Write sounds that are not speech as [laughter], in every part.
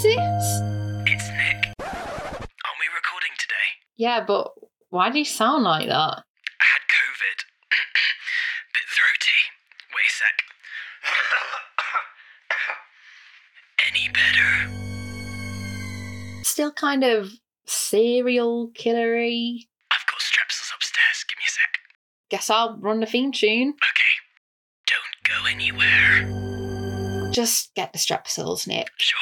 is this? It's Nick. Aren't we recording today? Yeah, but why do you sound like that? I had COVID. [clears throat] Bit throaty. Wait a sec. [coughs] Any better? Still kind of serial killery. I've got strepsils upstairs. Give me a sec. Guess I'll run the theme tune. Okay. Don't go anywhere. Just get the strepsils, Nick. Sure.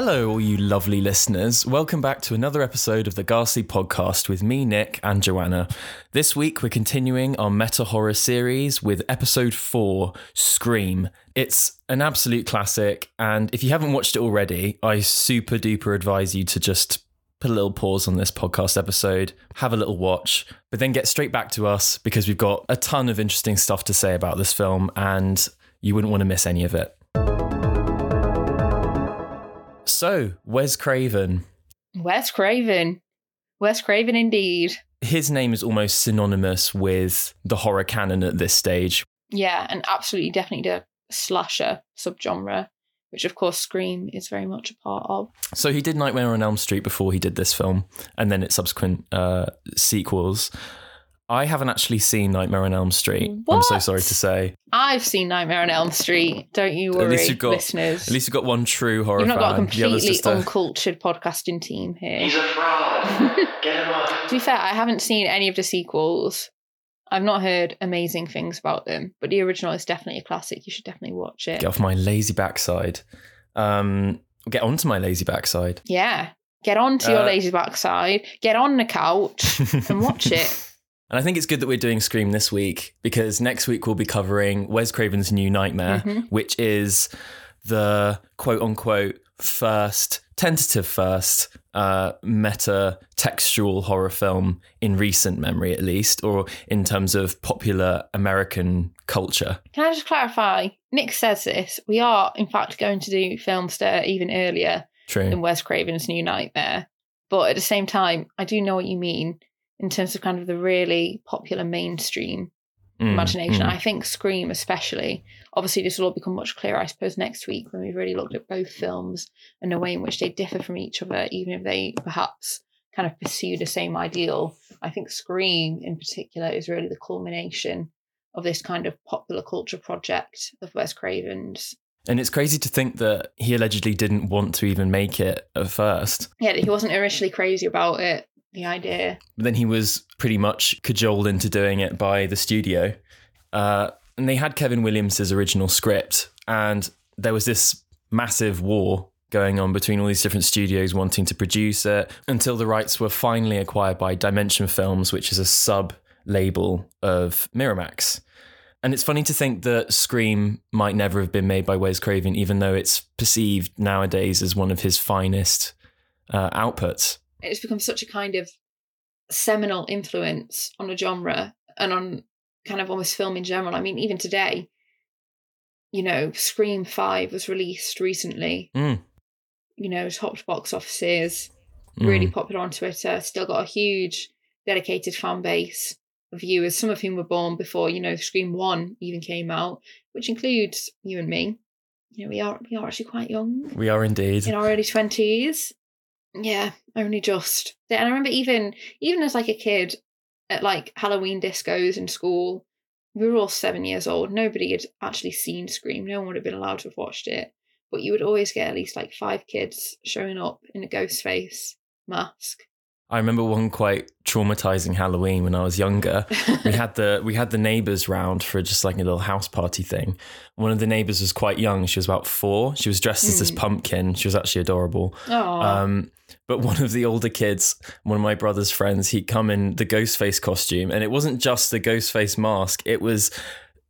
Hello, all you lovely listeners. Welcome back to another episode of the Ghastly Podcast with me, Nick, and Joanna. This week, we're continuing our meta horror series with episode four Scream. It's an absolute classic, and if you haven't watched it already, I super duper advise you to just put a little pause on this podcast episode, have a little watch, but then get straight back to us because we've got a ton of interesting stuff to say about this film, and you wouldn't want to miss any of it. So, Wes Craven. Wes Craven. Wes Craven indeed. His name is almost synonymous with the horror canon at this stage. Yeah, and absolutely definitely the slasher subgenre, which of course Scream is very much a part of. So he did Nightmare on Elm Street before he did this film, and then its subsequent uh, sequels. I haven't actually seen Nightmare on Elm Street. I'm so sorry to say. I've seen Nightmare on Elm Street. Don't you worry, At least you've got listeners. at least you've got one true horror You've not got a fan. The completely just a- uncultured podcasting team here. He's a fraud. [laughs] Get him up. To be fair, I haven't seen any of the sequels. I've not heard amazing things about them, but the original is definitely a classic. You should definitely watch it. get off my lazy backside. Um, get onto my lazy backside. Yeah. Get onto your Uh, lazy backside, get on the couch and watch it. [laughs] And I think it's good that we're doing Scream this week because next week we'll be covering Wes Craven's New Nightmare, Mhm. which is the quote unquote first, tentative first uh, meta textual horror film in recent memory, at least, or in terms of popular American culture. Can I just clarify? Nick says this. We are, in fact, going to do Filmster even earlier True. than Wes Craven's New Nightmare. But at the same time, I do know what you mean in terms of kind of the really popular mainstream Mm, imagination. mm. I think Scream, especially. Obviously, this will all become much clearer, I suppose, next week when we've really looked at both films and the way in which they differ from each other, even if they perhaps kind of pursue the same ideal. I think Scream, in particular, is really the culmination of this kind of popular culture project of Wes Craven's. And it's crazy to think that he allegedly didn't want to even make it at first. Yeah, he wasn't initially crazy about it, the idea. But then he was pretty much cajoled into doing it by the studio. Uh, and they had Kevin Williamson's original script, and there was this massive war going on between all these different studios wanting to produce it until the rights were finally acquired by Dimension Films, which is a sub label of Miramax. And it's funny to think that Scream might never have been made by Wes Craven, even though it's perceived nowadays as one of his finest uh, outputs. It's become such a kind of seminal influence on a genre and on kind of almost film in general. I mean, even today, you know, Scream 5 was released recently. Mm. You know, topped box offices, really Mm. popular on Twitter, still got a huge dedicated fan base of viewers, some of whom were born before, you know, Scream 1 even came out, which includes you and me. You know, we are we are actually quite young We are indeed. in our early twenties. Yeah, only just. And I remember even even as like a kid at like Halloween discos in school, we were all seven years old. Nobody had actually seen Scream. No one would have been allowed to have watched it. But you would always get at least like five kids showing up in a ghost face mask. I remember one quite traumatizing Halloween when I was younger. [laughs] we had the we had the neighbors round for just like a little house party thing. One of the neighbors was quite young. She was about four. She was dressed as this Mm. pumpkin. She was actually adorable. Um, but one of the older kids, one of my brother's friends, he'd come in the ghost face costume, and it wasn't just the ghost face mask. It was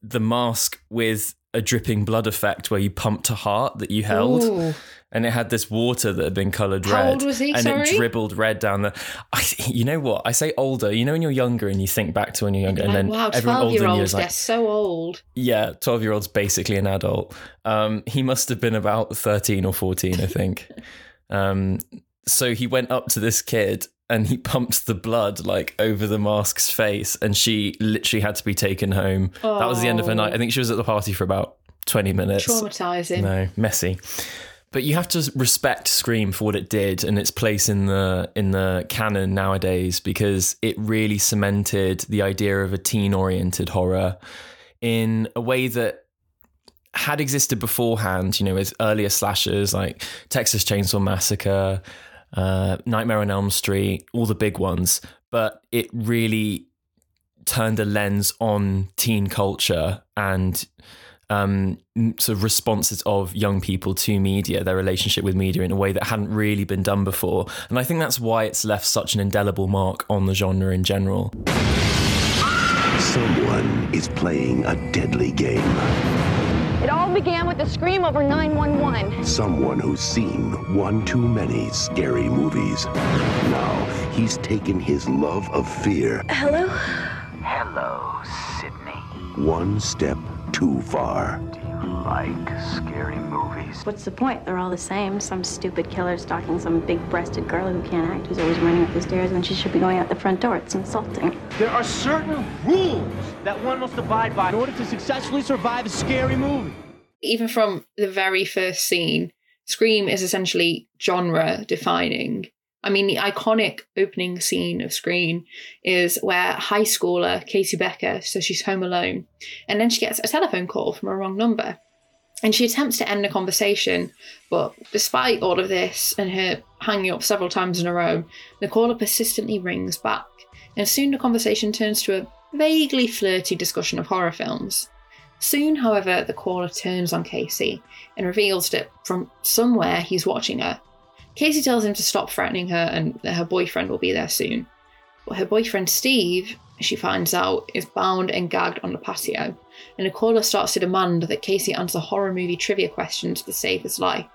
the mask with a dripping blood effect where you pumped a heart that you held. Ooh. And it had this water that had been coloured How red. old was he? And Sorry? it dribbled red down the. I, you know what? I say older. You know when you're younger and you think back to when you're younger, and Like, then wow, everyone 12 older year than you is they're like, so old. yeah, twelve year old's basically an adult. Um, he must have been about thirteen or fourteen, I think. [laughs] um, so he went up to this kid and he pumped the blood like over the mask's face, and she literally had to be taken home. That was the end of her night. I think she was at the party for about twenty minutes. Traumatizing. No, messy. But you have to respect Scream for what it did and its place in the in the canon nowadays because it really cemented the idea of a teen-oriented horror in a way that had existed beforehand, you know, with earlier slashers like Texas Chainsaw Massacre, uh, Nightmare on Elm Street, all the big ones. But it really turned a lens on teen culture and um, sort of responses of young people to media, their relationship with media in a way that hadn't really been done before. And I think that's why it's left such an indelible mark on the genre in general. Someone is playing a deadly game. It all began with a scream over 911. Someone who's seen one too many scary movies. Now he's taken his love of fear Hello? Hello, Sidney. one step too far. Do you like scary movies? What's the point? They're all the same. Some stupid killer stalking some big breasted girl who can't act, who's always running up the stairs when she should be going out the front door. It's insulting. There are certain rules that one must abide by in order to successfully survive a scary movie. Even from the very first scene, Scream is essentially genre defining. I mean, the iconic opening scene of Scream is where high schooler Casey Becker, so she's home alone, and then she gets a telephone call from a wrong number. And she attempts to end the conversation, but despite all of this and her hanging up several times in a row, the caller persistently rings back. And soon the conversation turns to a vaguely flirty discussion of horror films. Soon, however, the caller turns on Casey and reveals that from somewhere he's watching her. Casey tells him to stop threatening her and that her boyfriend will be there soon. But her boyfriend Steve, she finds out, is bound and gagged on the patio, and the caller starts to demand that Casey answer horror movie trivia questions to save his life.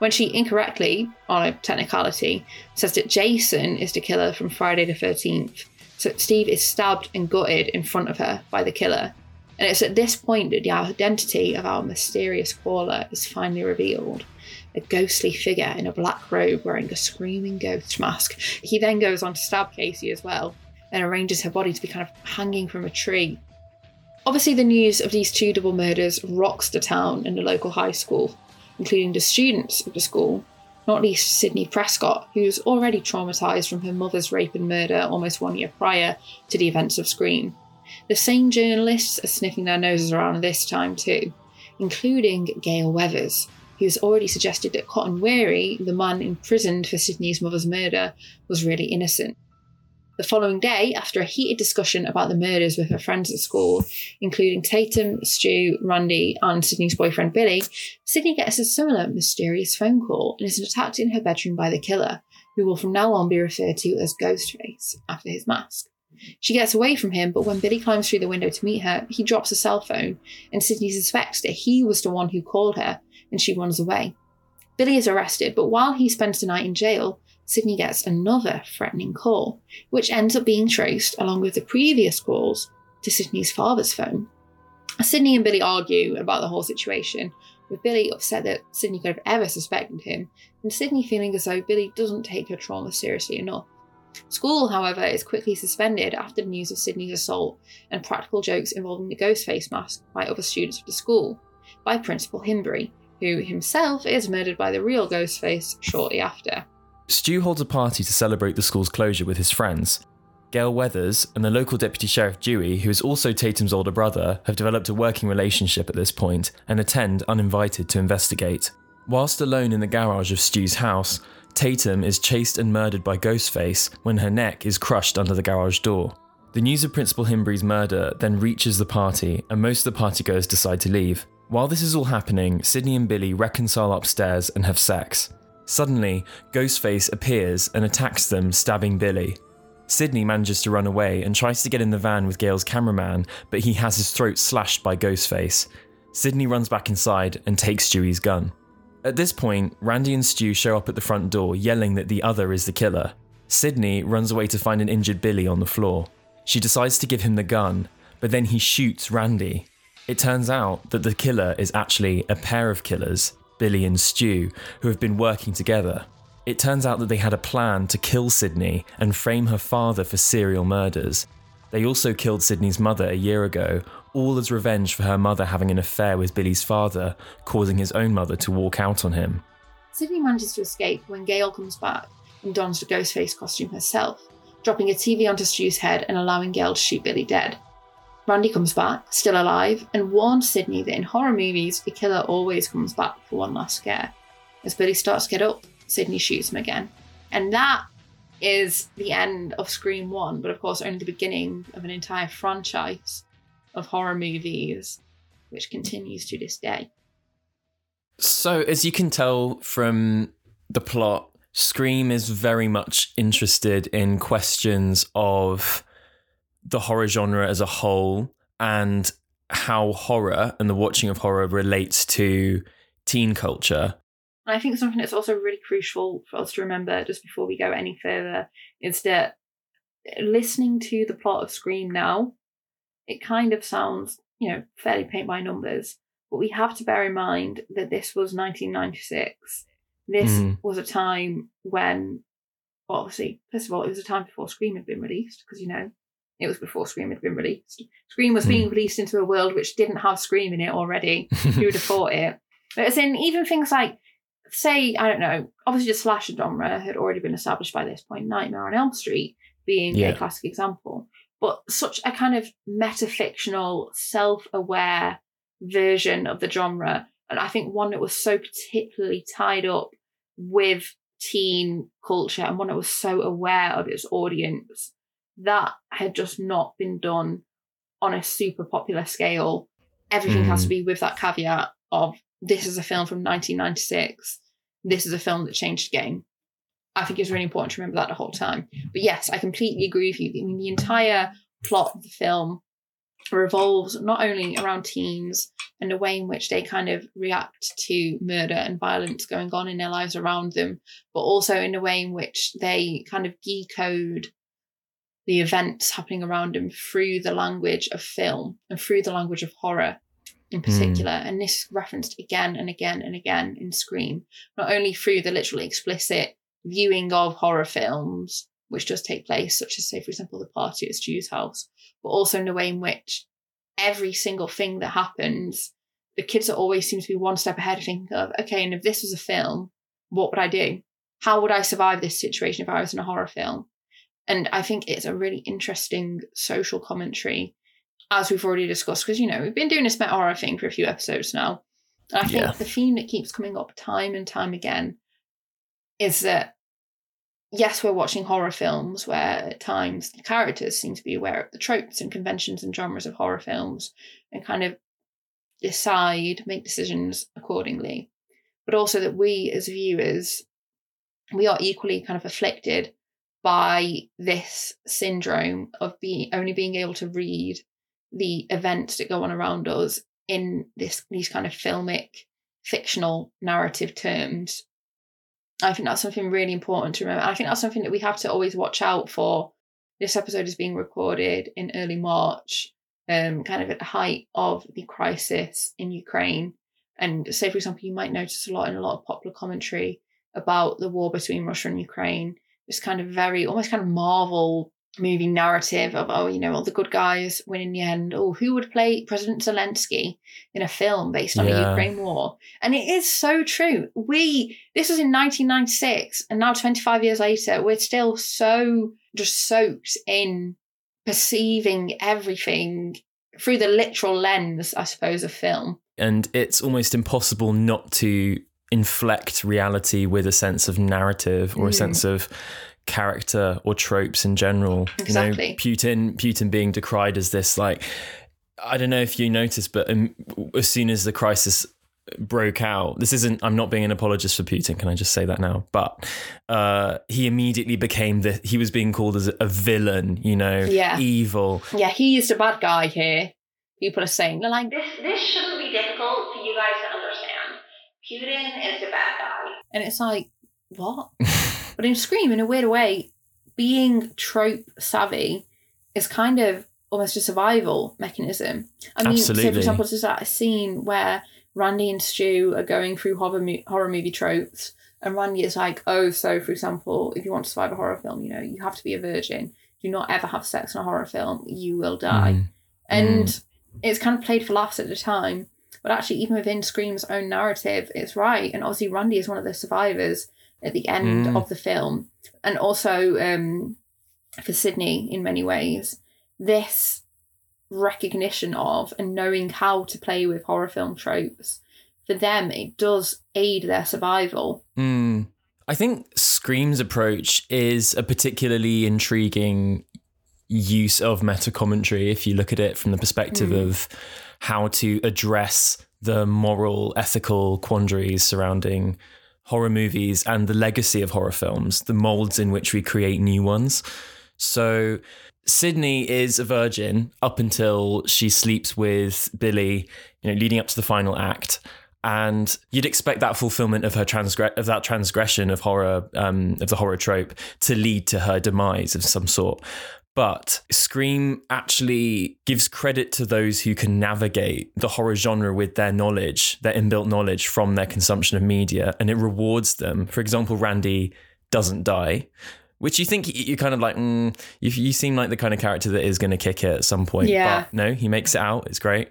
When she incorrectly, on a technicality, says that Jason is the killer from Friday the 13th, so Steve is stabbed and gutted in front of her by the killer. And it's at this point that the identity of our mysterious caller is finally revealed a ghostly figure in a black robe wearing a screaming ghost mask. He then goes on to stab Casey as well and arranges her body to be kind of hanging from a tree. Obviously, the news of these two double murders rocks the town and the local high school, including the students of the school, not least Sidney Prescott, who's already traumatised from her mother's rape and murder almost one year prior to the events of Scream. The same journalists are sniffing their noses around this time too, including Gale Weathers, who's already suggested that Cotton Weary, the man imprisoned for Sidney's mother's murder, was really innocent. The following day, after a heated discussion about the murders with her friends at school, including Tatum, Stu, Randy, and Sidney's boyfriend Billy, Sidney gets a similar mysterious phone call and is attacked in her bedroom by the killer, who will from now on be referred to as Ghostface after his mask. She gets away from him, but when Billy climbs through the window to meet her, he drops a cell phone, and Sidney suspects that he was the one who called her, and she runs away. Billy is arrested, but while he spends the night in jail, Sidney gets another threatening call, which ends up being traced, along with the previous calls, to Sidney's father's phone. Sidney and Billy argue about the whole situation, with Billy upset that Sidney could have ever suspected him, and Sidney feeling as though Billy doesn't take her trauma seriously enough. School, however, is quickly suspended after the news of Sidney's assault and practical jokes involving the ghost face mask by other students of the school, by Principal Himbry, who himself is murdered by the real Ghostface shortly after. Stu holds a party to celebrate the school's closure with his friends. Gale Weathers and the local deputy sheriff Dewey, who is also Tatum's older brother, have developed a working relationship at this point and attend uninvited to investigate. Whilst alone in the garage of Stu's house, Tatum is chased and murdered by Ghostface when her neck is crushed under the garage door. The news of Principal Himbry's murder then reaches the party, and most of the partygoers decide to leave. While this is all happening, Sidney and Billy reconcile upstairs and have sex. Suddenly, Ghostface appears and attacks them, stabbing Billy. Sidney manages to run away and tries to get in the van with Gale's cameraman, but he has his throat slashed by Ghostface. Sidney runs back inside and takes Dewey's gun. At this point, Randy and Stu show up at the front door, yelling that the other is the killer. Sidney runs away to find an injured Billy on the floor. She decides to give him the gun, but then he shoots Randy. It turns out that the killer is actually a pair of killers, Billy and Stu, who have been working together. It turns out that they had a plan to kill Sidney and frame her father for serial murders. They also killed Sidney's mother a year ago, all as revenge for her mother having an affair with Billy's father, causing his own mother to walk out on him. Sidney manages to escape when Gale comes back and dons the Ghostface costume herself, dropping a TV onto Stu's head and allowing Gale to shoot Billy dead. Randy comes back, still alive, and warns Sidney that in horror movies, the killer always comes back for one last scare. As Billy starts to get up, Sidney shoots him again. And that is the end of Scream 1, but of course, only the beginning of an entire franchise of horror movies, which continues to this day. So, as you can tell from the plot, Scream is very much interested in questions of the horror genre as a whole and how horror and the watching of horror relates to teen culture. And I think something that's also really crucial for us to remember just before we go any further is that listening to the plot of Scream now, it kind of sounds, you know, fairly paint by numbers. But we have to bear in mind that this was 1996. This Mhm. was a time when, well, obviously, first of all, it was a time before Scream had been released, because, you know, it was before Scream had been released. Scream was being released into a world which didn't have Scream in it already. [laughs] Who would have thought it? But as in, even things like, say, I don't know, obviously the slasher genre had already been established by this point, Nightmare on Elm Street being Yeah. a classic example. But such a kind of metafictional, self aware version of the genre. And I think one that was so particularly tied up with teen culture and one that was so aware of its audience that had just not been done on a super popular scale. Everything has Mm. to be with that caveat of this is a film from 1996. This is a film that changed the game. I think it's really important to remember that the whole time. But yes, I completely agree with you. I mean, the entire plot of the film revolves not only around teens and the way in which they kind of react to murder and violence going on in their lives around them, but also in the way in which they kind of decode the events happening around them through the language of film and through the language of horror in hmm. particular. And this is referenced again and again and again in Scream, not only through the literally explicit viewing of horror films, which does take place, such as, say, for example, the party at Stu's house, but also in the way in which every single thing that happens, the kids are always seem to be one step ahead of thinking of, okay, and if this was a film, what would I do? How would I survive this situation if I was in a horror film? And I think it's a really interesting social commentary, as we've already discussed, because, you know, we've been doing this meta horror thing for a few episodes now. And I think Yeah. the theme that keeps coming up time and time again is that, yes, we're watching horror films where at times the characters seem to be aware of the tropes and conventions and genres of horror films and kind of decide, make decisions accordingly. But also that we as viewers, we are equally kind of afflicted by this syndrome of being only being able to read the events that go on around us in this these kind of filmic fictional narrative terms i think that's something really important to remember. I think that's something that we have to always watch out for. This episode is being recorded in early march um kind of at the height of the crisis in ukraine. And say for example you might notice a lot in a lot of popular commentary about the war between russia and ukraine. This kind of very almost kind of Marvel movie narrative of oh you know all the good guys win in the end. Oh who would play President Zelensky in a film based on the Ukraine war? And it is so true. We this was in 1996 and now 25 years later we're still so just soaked in perceiving everything through the literal lens I suppose of film. And it's almost impossible not to inflect reality with a sense of narrative or a Mm. sense of character or tropes in general. Exactly. You know, Putin, Putin being decried as this like, I don't know if you noticed, but um, as soon as the crisis broke out, this isn't. I'm not being an apologist for Putin. Can I just say that now? But uh, he immediately became the. He was being called as a villain. You know, Yeah. evil. yeah he is the bad guy here people are saying. They're like, This this shouldn't be difficult for you guys to understand. Putin is the bad guy. and it's like, what? [laughs] but in Scream, in a weird way, being trope savvy is kind of almost a survival mechanism. I mean, say for example, there's that scene where Randy and Stu are going through horror, mo- horror movie tropes, and Randy is like, "Oh, so for example, if you want to survive a horror film, you know, you have to be a virgin. Do not ever have sex in a horror film. You will die." Mm. And it's kind of played for laughs at the time, but actually, even within Scream's own narrative, it's right. And obviously, Randy is one of the survivors at the end Mm. of the film, and also um, for Sidney in many ways, this recognition of and knowing how to play with horror film tropes for them it does aid their survival Mm. I think Scream's approach is a particularly intriguing use of meta commentary if you look at it from the perspective Mm. of how to address the moral, ethical quandaries surrounding horror movies and the legacy of horror films, the molds in which we create new ones. So Sidney is a virgin up until she sleeps with Billy, you know, leading up to the final act. And you'd expect that fulfillment of her transgre- of that transgression of horror, um, of the horror trope, to lead to her demise of some sort. But Scream actually gives credit to those who can navigate the horror genre with their knowledge, their inbuilt knowledge from their consumption of media, and it rewards them. For example, Randy doesn't die, which you think you kind of like, mm, you, you seem like the kind of character that is going to kick it at some point. Yeah. But no, he makes it out. It's great.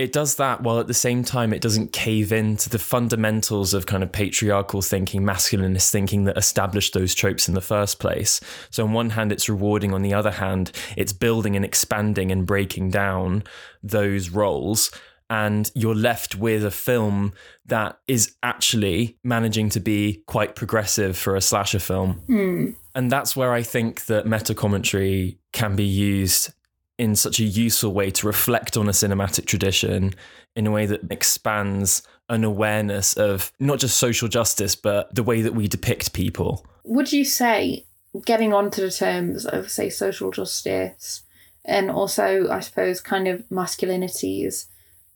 It does that while at the same time it doesn't cave into the fundamentals of kind of patriarchal thinking, masculinist thinking that established those tropes in the first place. So, on one hand, it's rewarding. On the other hand, it's building and expanding and breaking down those roles. And you're left with a film that is actually managing to be quite progressive for a slasher film. Hmm. And that's where I think that meta commentary can be used in such a useful way to reflect on a cinematic tradition in a way that expands an awareness of not just social justice, but the way that we depict people. would you say getting onto the terms of say social justice and also i suppose kind of masculinities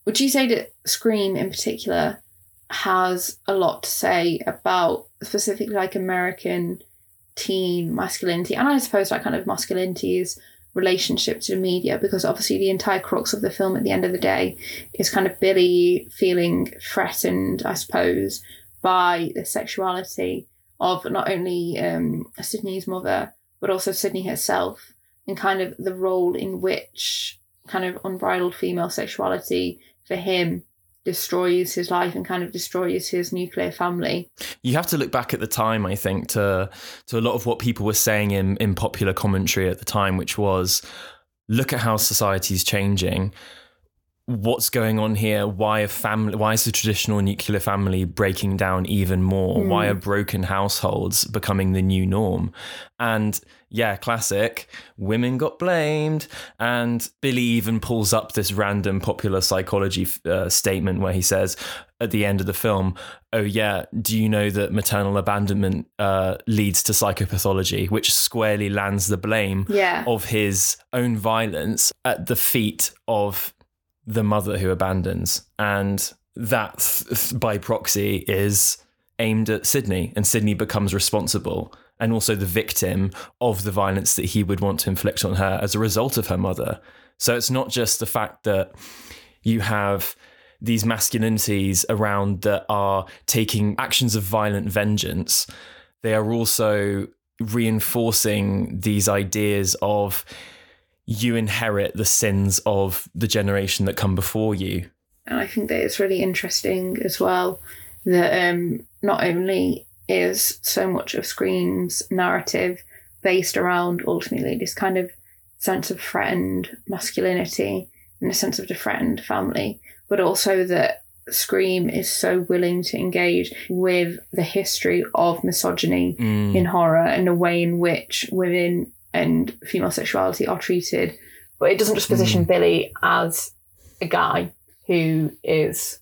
would you say that scream in particular has a lot to say about specifically like american teen masculinity and i suppose like kind of masculinity's relationship to the media because obviously the entire crux of the film at the end of the day is kind of billy feeling threatened i suppose by the sexuality of not only um, Sidney's mother, but also Sidney herself, and kind of the role in which kind of unbridled female sexuality for him destroys his life and kind of destroys his nuclear family. You have to look back at the time, I think, to to a lot of what people were saying in, in popular commentary at the time, which was look at how society's changing. What's going on here? Why a family? Why is the traditional nuclear family breaking down even more? Mm. Why are broken households becoming the new norm? And yeah, classic. Women got blamed, and Billy even pulls up this random popular psychology uh, statement where he says at the end of the film, "Oh yeah, do you know that maternal abandonment uh, leads to psychopathology?" Which squarely lands the blame Yeah. of his own violence at the feet of the mother who abandons. And that, th- by proxy, is aimed at Sidney, and Sidney becomes responsible and also the victim of the violence that he would want to inflict on her as a result of her mother. So it's not just the fact that you have these masculinities around that are taking actions of violent vengeance, they are also reinforcing these ideas of you inherit the sins of the generation that come before you. And I think that it's really interesting as well that um, not only is so much of Scream's narrative based around ultimately this kind of sense of threatened masculinity and a sense of the threatened family, but also that Scream is so willing to engage with the history of misogyny Mm. in horror and the way in which women and female sexuality are treated. But it doesn't just position Billy as a guy who is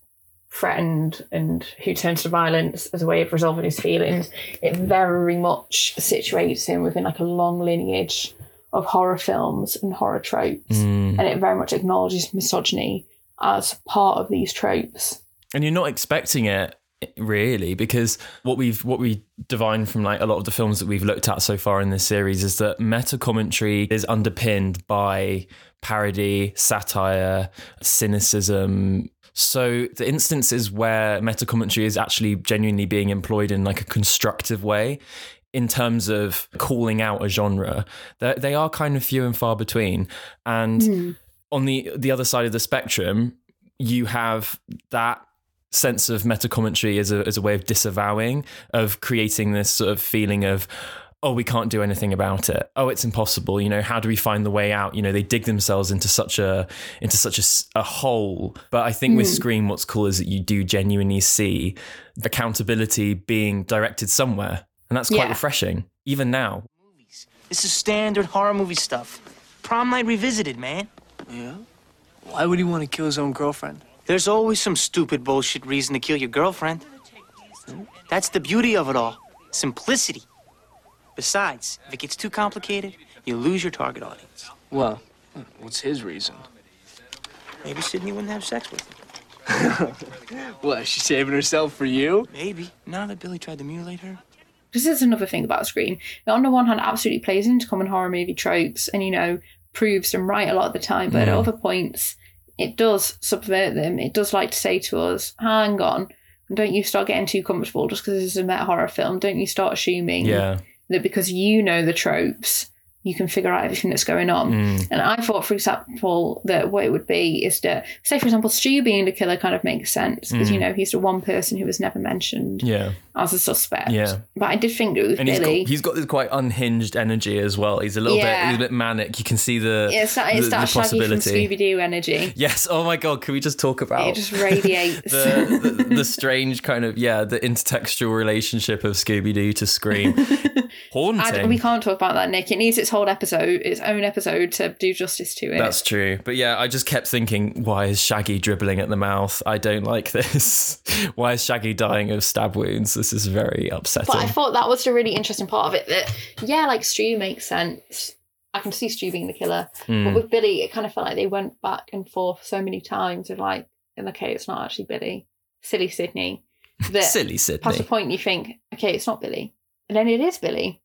threatened and who turns to violence as a way of resolving his feelings. It very much situates him within like a long lineage of horror films and horror tropes, Mm. and it very much acknowledges misogyny as part of these tropes. and you're not expecting it really? Because what we've what we divine from like a lot of the films that we've looked at so far in this series is that meta commentary is underpinned by parody satire cynicism. So the instances where meta commentary is actually genuinely being employed in like a constructive way in terms of calling out a genre they they are kind of few and far between. And hmm. on the the other side of the spectrum you have that sense of meta commentary as a as a way of disavowing of creating this sort of feeling of oh we can't do anything about it oh it's impossible you know how do we find the way out you know they dig themselves into such a into such a, a hole but i think with hmm. scream what's cool is that you do genuinely see accountability being directed somewhere and that's quite Yeah. refreshing even now This is standard horror movie stuff. Prom night revisited, man. Yeah? Why would he want to kill his own girlfriend? There's always some stupid bullshit reason to kill your girlfriend. That's the beauty of it all simplicity. Besides, if it gets too complicated, you lose your target audience. Well, what's his reason? Maybe Sidney wouldn't have sex with him. [laughs] What, is she saving herself for you? Maybe. Now that Billy tried to mutilate her. This is another thing about Scream. It on the one hand absolutely plays into common horror movie tropes and, you know, proves them right a lot of the time, but at Mm. other points it does subvert them. It does like to say to us, hang on, don't you start getting too comfortable just because this is a meta horror film. Don't you start assuming yeah that because you know the tropes, you can figure out everything that's going on. Mm. And I thought, for example, that what it would be is that, say, for example, Stu being the killer kind of makes sense because, you Mm. know, he's the one person who was never mentioned yeah as a suspect. Yeah. But I did think that with and he's Billy. got, he's got this quite unhinged energy as well. He's a little bit he's a bit manic. You can see the it's that, it's the, that the possibility. Scooby Doo energy. [laughs] Yes. Oh my god. Can we just talk about It just radiates. [laughs] the, the the strange kind of yeah the intertextual relationship of Scooby Doo to Scream? [laughs] Haunting. I, we can't talk about that, Nick. It needs its whole episode, its own episode, to do justice to it. That's true. But yeah, I just kept thinking, why is Shaggy dribbling at the mouth? I don't like this. [laughs] why is Shaggy dying of stab wounds? This is very upsetting. But I thought that was the really interesting part of it. That yeah, like Stu makes sense. I can see Stu being the killer, Mm. but with Billy, it kind of felt like they went back and forth so many times of like, okay, it's not actually Billy, silly Sidney. That Silly past the point you think, okay, it's not Billy, and then it is Billy.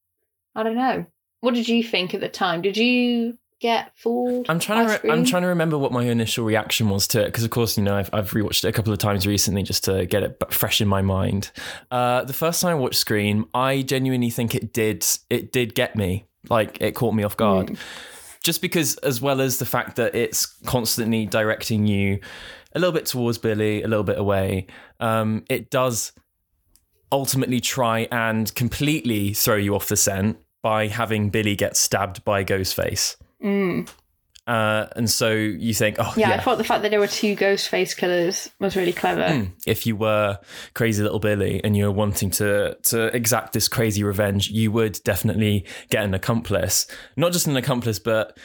I don't know. What did you think at the time? Did you get fooled? I'm trying to re- I'm trying to remember what my initial reaction was to it because of course you know I've I've rewatched it a couple of times recently just to get it fresh in my mind. Uh, the first time I watched Scream, I genuinely think it did it did get me like it caught me off guard. Just because, as well as the fact that it's constantly directing you a little bit towards Billy, a little bit away, um, it does ultimately try and completely throw you off the scent by having Billy get stabbed by Ghostface. Mm. Uh, and so you think, oh, Yeah, yeah. I thought the fact that there were two ghost face killers was really clever. Mm. if you were crazy little Billy and you were wanting to to exact this crazy revenge, you would definitely get an accomplice. Not just an accomplice, but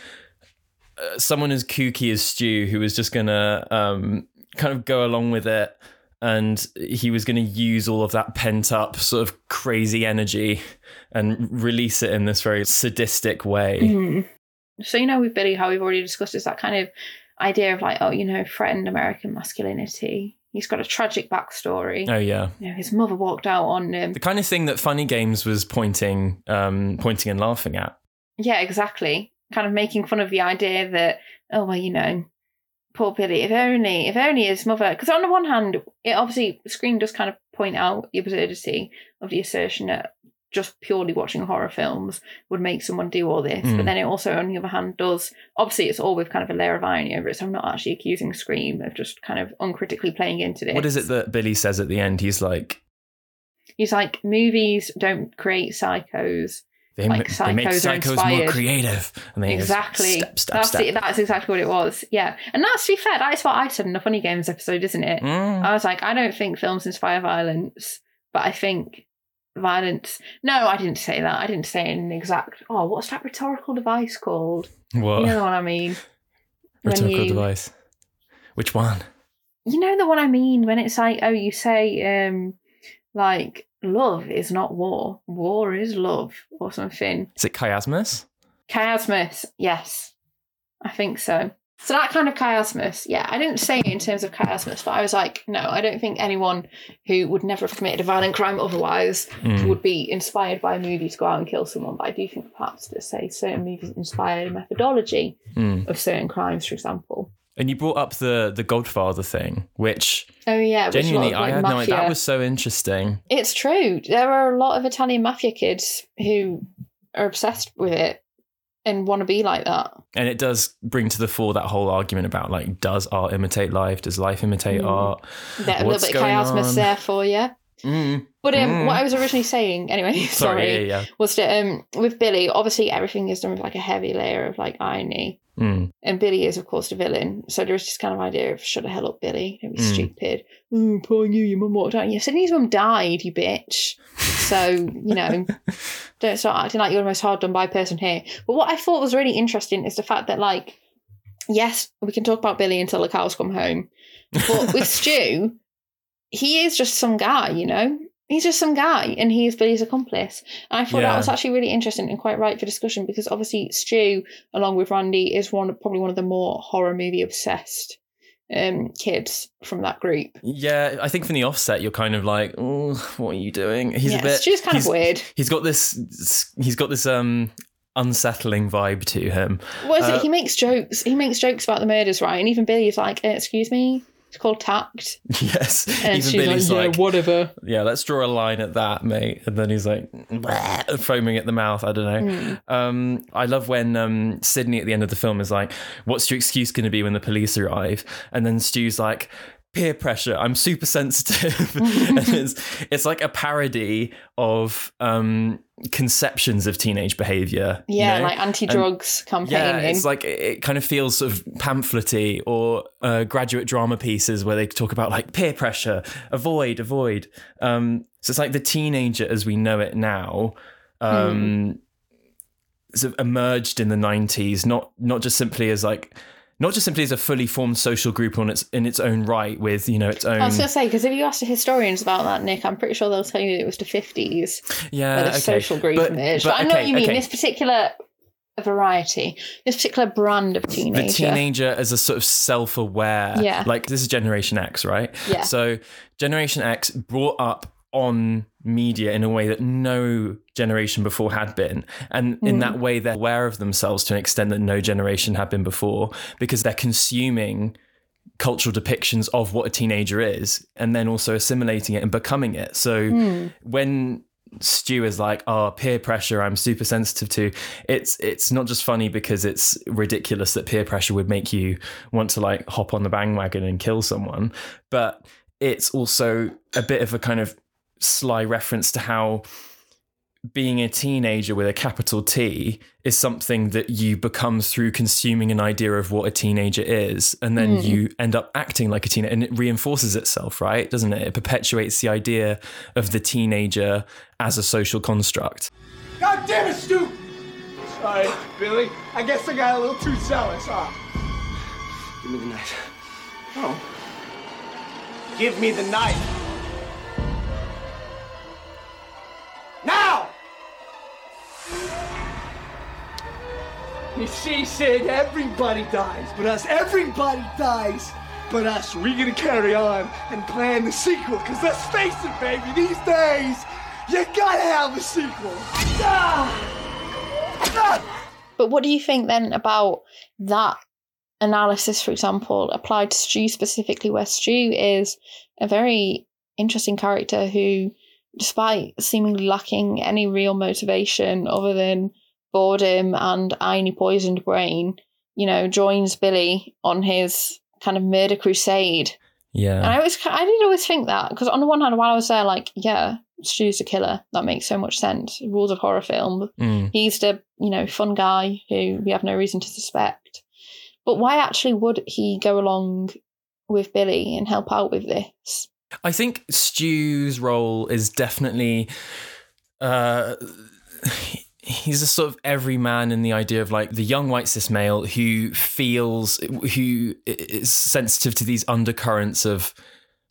uh, someone as kooky as Stu, who was just gonna um, kind of go along with it, and he was going to use all of that pent up sort of crazy energy and release it in this very sadistic way. Mhm. So you know with Billy, how we've already discussed is that kind of idea of like, oh, you know, threatened American masculinity. He's got a tragic backstory. Oh yeah. You know, his mother walked out on him. The kind of thing that Funny Games was pointing, um, pointing and laughing at. Yeah, exactly. Kind of making fun of the idea that, oh well, you know, poor Billy. If only, if only his mother. Because on the one hand, it obviously Scream does kind of point out the absurdity of the assertion that just purely watching horror films would make someone do all this. Mm. But then it also, on the other hand, does obviously it's all with kind of a layer of irony over it. So I'm not actually accusing Scream of just kind of uncritically playing into this. What is it that Billy says at the end? He's like, He's like, movies don't create psychos. They, Like ma- they make psychos more creative. And goes, Exactly. Step, step, that's, step. That's exactly what it was. Yeah. And that's, to be fair, that is what I said in the Funny Games episode, isn't it? Mm. I was like, I don't think films inspire violence, but I think violence. No, I didn't say that. I didn't say an exact. Oh, what's that rhetorical device called? what? You know the one I mean. [laughs] Rhetorical you- device. Which one? You know the one I mean when it's like, oh, you say, um, like, love is not war, war is love, or something. Is it chiasmus? Chiasmus, yes. I think so. So that kind of chiasmus, yeah, I didn't say it in terms of chiasmus, but I was like, no, I don't think anyone who would never have committed a violent crime otherwise Mm. would be inspired by a movie to go out and kill someone. But I do think perhaps to say certain movies inspire a methodology Mm. of certain crimes, for example. And you brought up the the Godfather thing, which Oh yeah, which a lot genuinely I had no idea. That was so interesting. It's true. There are a lot of Italian mafia kids who are obsessed with it and want to be like that. And it does bring to the fore that whole argument about like, does art imitate life? Does life imitate Mm. art? That a What's little bit of chiasmus there for you. Mm. But um, Mm. what I was originally saying, anyway, sorry, [laughs] Sorry, yeah, yeah. was that um, with Billy, obviously everything is done with like a heavy layer of like irony. Mm. And Billy is, of course, the villain. So there is this kind of idea of shut the hell up, Billy. Don't be Mm. stupid. Oh, poor you, your mum walked out. You said his mum died, you bitch. So, you know, [laughs] don't start acting like you're the most hard done by person here. But what I thought was really interesting is the fact that, like, yes, we can talk about Billy until the cows come home. But with [laughs] Stu, he is just some guy, you know? He's just some guy and he is Billy's accomplice. And I thought Yeah. that was actually really interesting and quite right for discussion because obviously Stu, along with Randy, is one probably one of the more horror movie obsessed um, kids from that group. Yeah, I think from the offset, you're kind of like, oh, what are you doing? He's Yeah, a bit. Stu's kind of weird. He's got this. He's got this um unsettling vibe to him. What is Uh, it? He makes jokes. He makes jokes about the murders, right? And even Billy's like, "Excuse me." It's called tact. [laughs] Yes, And even she's Billy's like, like, whatever." yeah, let's draw a line at that, mate. And then he's like, foaming at the mouth. I don't know. Hmm. Um, I love when um, Sidney at the end of the film is like, "What's your excuse going to be when the police arrive?" And then Stu's like. Peer pressure. I'm super sensitive, [laughs] and [laughs] it's it's like a parody of um, conceptions of teenage behavior. you Yeah, know? like anti-drugs campaigning. Yeah, it's like it kind of feels sort of pamphlety or uh, graduate drama pieces where they talk about like peer pressure, avoid, avoid. Um, so it's like the teenager as we know it now. Um, Sort of emerged in the '90s, not not just simply as like, not just simply as a fully formed social group on its in its own right, with you know its own. I was going to say because if you ask the historians about that, Nick, I'm pretty sure they'll tell you it was the 50s yeah, where the okay. social group But- emerged. but I know what you mean. okay. This particular variety, this particular brand of teenager. the teenager as a sort of self-aware Yeah. like this is generation x right Yeah. so generation x brought up on media in a way that no generation before had been and in Mm. that way they're aware of themselves to an extent that no generation had been before because they're consuming cultural depictions of what a teenager is and then also assimilating it and becoming it so Hmm. when Stu is like, "Oh, peer pressure. I'm super sensitive to." It's it's not just funny because it's ridiculous that peer pressure would make you want to like hop on the bandwagon and kill someone, but it's also a bit of a kind of sly reference to how being a teenager with a capital T is something that you become through consuming an idea of what a teenager is. And then Mm. you end up acting like a teenager and it reinforces itself, right? Doesn't it? It perpetuates the idea of the teenager as a social construct. God damn it, Stu! Sorry, Billy. I guess I got a little too zealous, huh? Give me the knife. Oh. Give me the knife. Now! You see, Sid, everybody dies but us. Everybody dies but us. We're gonna carry on and plan the sequel, because let's face it, baby, these days, you gotta have a sequel. Ah! Ah! But what do you think then about that analysis, for example, applied to Stu specifically, where Stu is a very interesting character who, despite seemingly lacking any real motivation other than boredom and irony poisoned brain, you know, joins Billy on his kind of murder crusade. Yeah. And I was, I did always think that because on the one hand, while I was there, like, yeah, Stu's a killer. That makes so much sense. Rules of horror film. Mm. He's the you know fun guy who we have no reason to suspect. But why actually would he go along with Billy and help out with this? I think Stu's role is definitely uh he's a sort of everyman in the idea of like the young white cis male who feels who is sensitive to these undercurrents of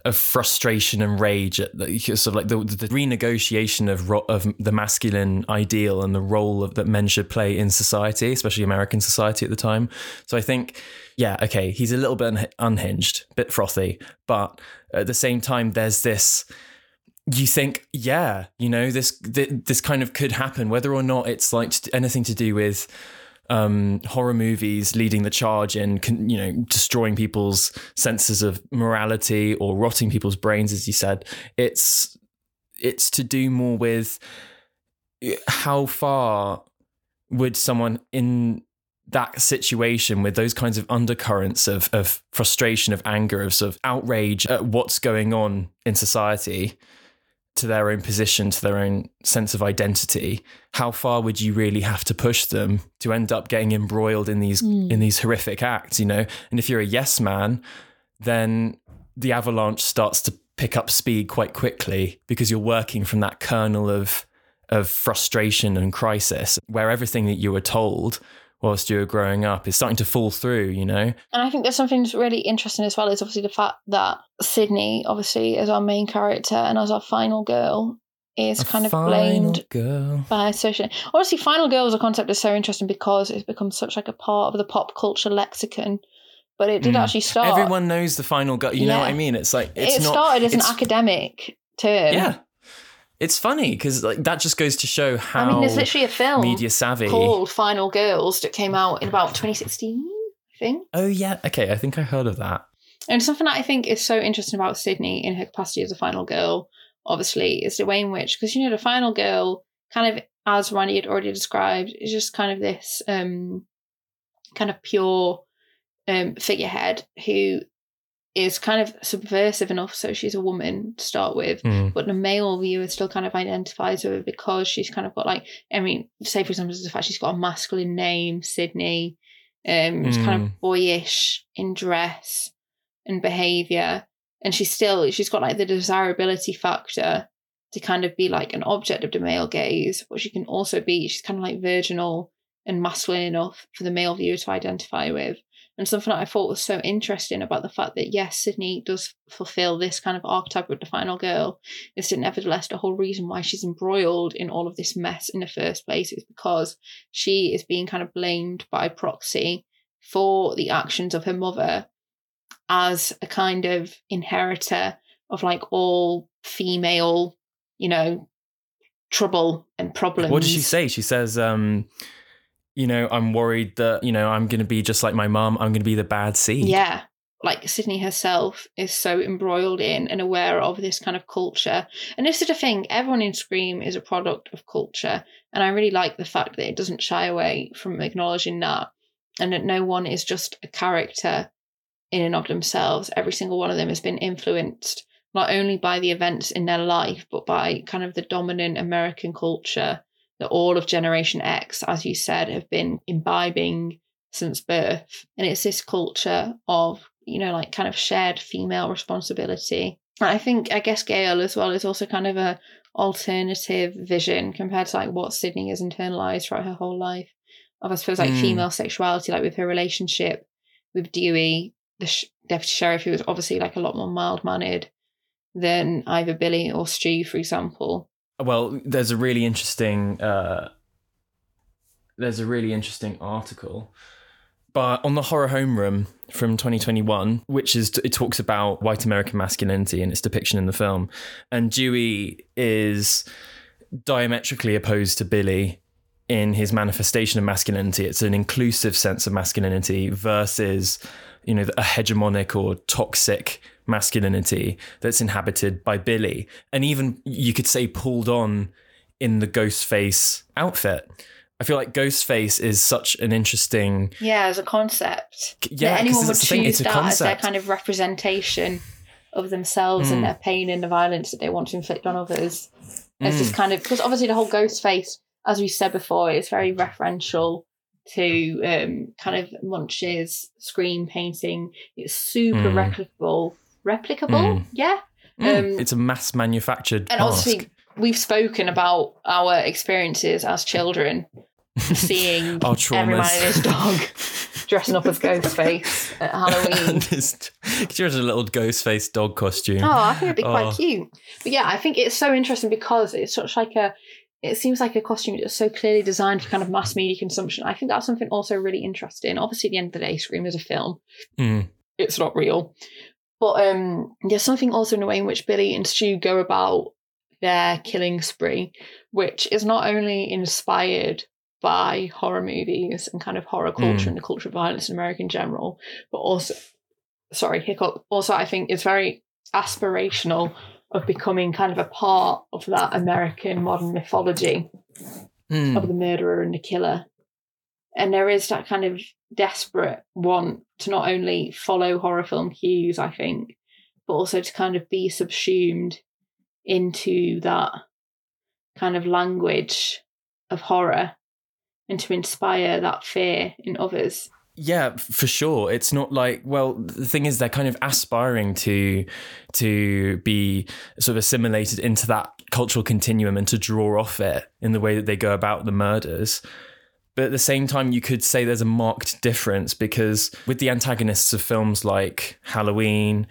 of frustration and rage at the sort of like the, the renegotiation of of the masculine ideal and the role of, that men should play in society, especially American society at the time. So I think, yeah, okay, he's a little bit un- unhinged, bit frothy, but at the same time, there's this. You think, yeah, you know, this this kind of could happen, whether or not it's like anything to do with um, horror movies leading the charge in, you know, destroying people's senses of morality or rotting people's brains, as you said. It's it's to do more with how far would someone in that situation with those kinds of undercurrents of, of frustration, of anger, of sort of outrage at what's going on in society, to their own position, to their own sense of identity, how far would you really have to push them to end up getting embroiled in these mm. in these horrific acts, you know? And if you're a yes man, then the avalanche starts to pick up speed quite quickly because you're working from that kernel of of frustration and crisis where everything that you were told whilst you were growing up is starting to fall through, you know? And I think there's something that's really interesting as well is obviously the fact that Sidney, obviously, as our main character and as our final girl, is a kind of blamed girl. by social. Obviously, final girl as a concept is so interesting because it's become such like a part of the pop culture lexicon. But it did mm. actually start. Everyone knows the final girl. You yeah. know what I mean? It's like it's it not, started as an academic term. Yeah, it's funny because like that just goes to show how. I mean, there's literally a film media savvy called Final Girls that came out in about 2016, I think. Oh yeah, okay, I think I heard of that. And something that I think is so interesting about Sidney in her capacity as a final girl, obviously, is the way in which, because you know, the final girl, kind of as Ronnie had already described, is just kind of this um, kind of pure um, figurehead who is kind of subversive enough so she's a woman to start with mm. but the male viewer still kind of identifies with her because she's kind of got like i mean say for example the fact she's got a masculine name sidney um mm. kind of hmm. boyish in dress and behavior and she's still she's got like the desirability factor to kind of be like an object of the male gaze but she can also be she's kind of like virginal and masculine enough for the male viewer to identify with and something that I thought was so interesting about the fact that yes, Sidney does fulfill this kind of archetype of the final girl, is that nevertheless the whole reason why she's embroiled in all of this mess in the first place is because she is being kind of blamed by proxy for the actions of her mother as a kind of inheritor of like all female, you know, trouble and problems. What does she say? She says, um, you know, I'm worried that, you know, I'm going to be just like my mum. I'm going to be the bad seed. Yeah. Like Sidney herself is so embroiled in and aware of this kind of culture. And this is the thing everyone in Scream is a product of culture. And I really like the fact that it doesn't shy away from acknowledging that and that no one is just a character in and of themselves. Every single one of them has been influenced not only by the events in their life, but by kind of the dominant American culture that all of Generation X, as you said, have been imbibing since birth. And it's this culture of, you know, like kind of shared female responsibility. I think, I guess Gale as well is also kind of a alternative vision compared to like what Sidney has internalized throughout her whole life of, I suppose, like mm. female sexuality, like with her relationship with Dewey, the sh- deputy sheriff, who was obviously like a lot more mild mannered than either Billy or Stu, for example. Well, there's a really interesting uh, there's a really interesting article but on the horror homeroom from 2021 which is it talks about white american masculinity and its depiction in the film. And dewey is diametrically opposed to billy in his manifestation of masculinity. It's an inclusive sense of masculinity versus you know a hegemonic or toxic masculinity that's inhabited by Billy, and even you could say pulled on in the Ghostface outfit. I feel like Ghostface is such an interesting yeah as a concept. Yeah, that anyone would choose that concept. as their kind of representation of themselves mm. and their pain and the violence that they want to inflict on others. Mm. It's just kind of because obviously the whole Ghostface, as we said before, is very referential to um, kind of Munch's Scream painting. It's super mm. replicable replicable. Mm. Yeah. Mm. Um, it's a mass manufactured. And mask. obviously, we've spoken about our experiences as children [laughs] seeing Our every man and his dog [laughs] dressing up as Ghostface at Halloween. [laughs] Just- Could you imagine a little ghost face dog costume? Oh, I think it'd be quite Oh. cute. But yeah, I think it's so interesting because it's such like a. It seems like a costume that's so clearly designed for kind of mass media consumption. I think that's something also really interesting. Obviously, at the end of the day, Scream is a film. Mm. It's not real. But um, there's something also in the way in which Billy and Stu go about their killing spree, which is not only inspired by horror movies and kind of horror culture Mm. and the culture of violence in America in general, but also, sorry, hiccup. Also, I think it's very aspirational of becoming kind of a part of that American modern mythology Mm. of the murderer and the killer. And there is that kind of desperate want to not only follow horror film cues, I think, but also to kind of be subsumed into that kind of language of horror and to inspire that fear in others. Yeah, for sure. It's not like well, the thing is they're kind of aspiring to to be sort of assimilated into that cultural continuum and to draw off it in the way that they go about the murders. But at the same time, you could say there's a marked difference because with the antagonists of films like Halloween,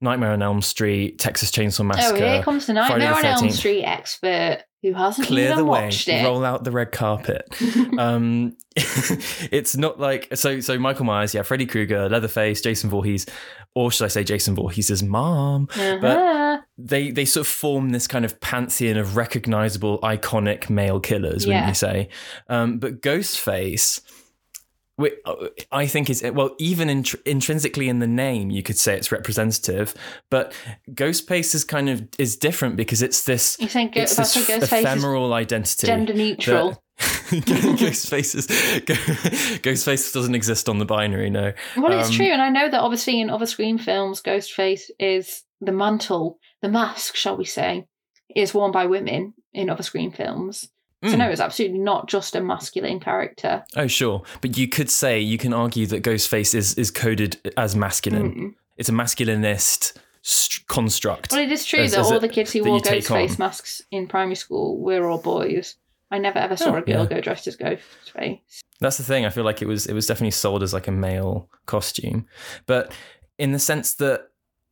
Nightmare on Elm Street, Texas Chainsaw Massacre, oh, here comes the Nightmare the on Elm Street expert who hasn't clear even the way, watched it. roll out the red carpet. [laughs] um, [laughs] it's not like so. So Michael Myers, yeah, Freddy Krueger, Leatherface, Jason Voorhees, or should I say Jason Voorhees' mom? But Uh-huh. They they sort of form this kind of pantheon of recognizable, iconic male killers, wouldn't Yeah. you say? Um, but Ghostface. I think is well, even intr- intrinsically in the name, you could say it's representative. But Ghostface is kind of is different because it's this You think Go- it's that's this what Ghostface is ephemeral identity, gender neutral. that- [laughs] Ghostface is [laughs] Ghostface doesn't exist on the binary. No, Well, it's Um, true, and I know that obviously in other Scream films, Ghostface is the mantle, the mask, shall we say, is worn by women in other Scream films. So Mm. no, it's absolutely not just a masculine character. Oh, sure, but you could say you can argue that Ghostface is is coded as masculine. Mm. It's a masculinist st- construct. Well, it is true As- that as all the kids who wore Ghostface masks in primary school were all boys. I never ever saw Oh, a girl yeah. go dressed as Ghostface. That's the thing. I feel like it was it was definitely sold as like a male costume, but in the sense that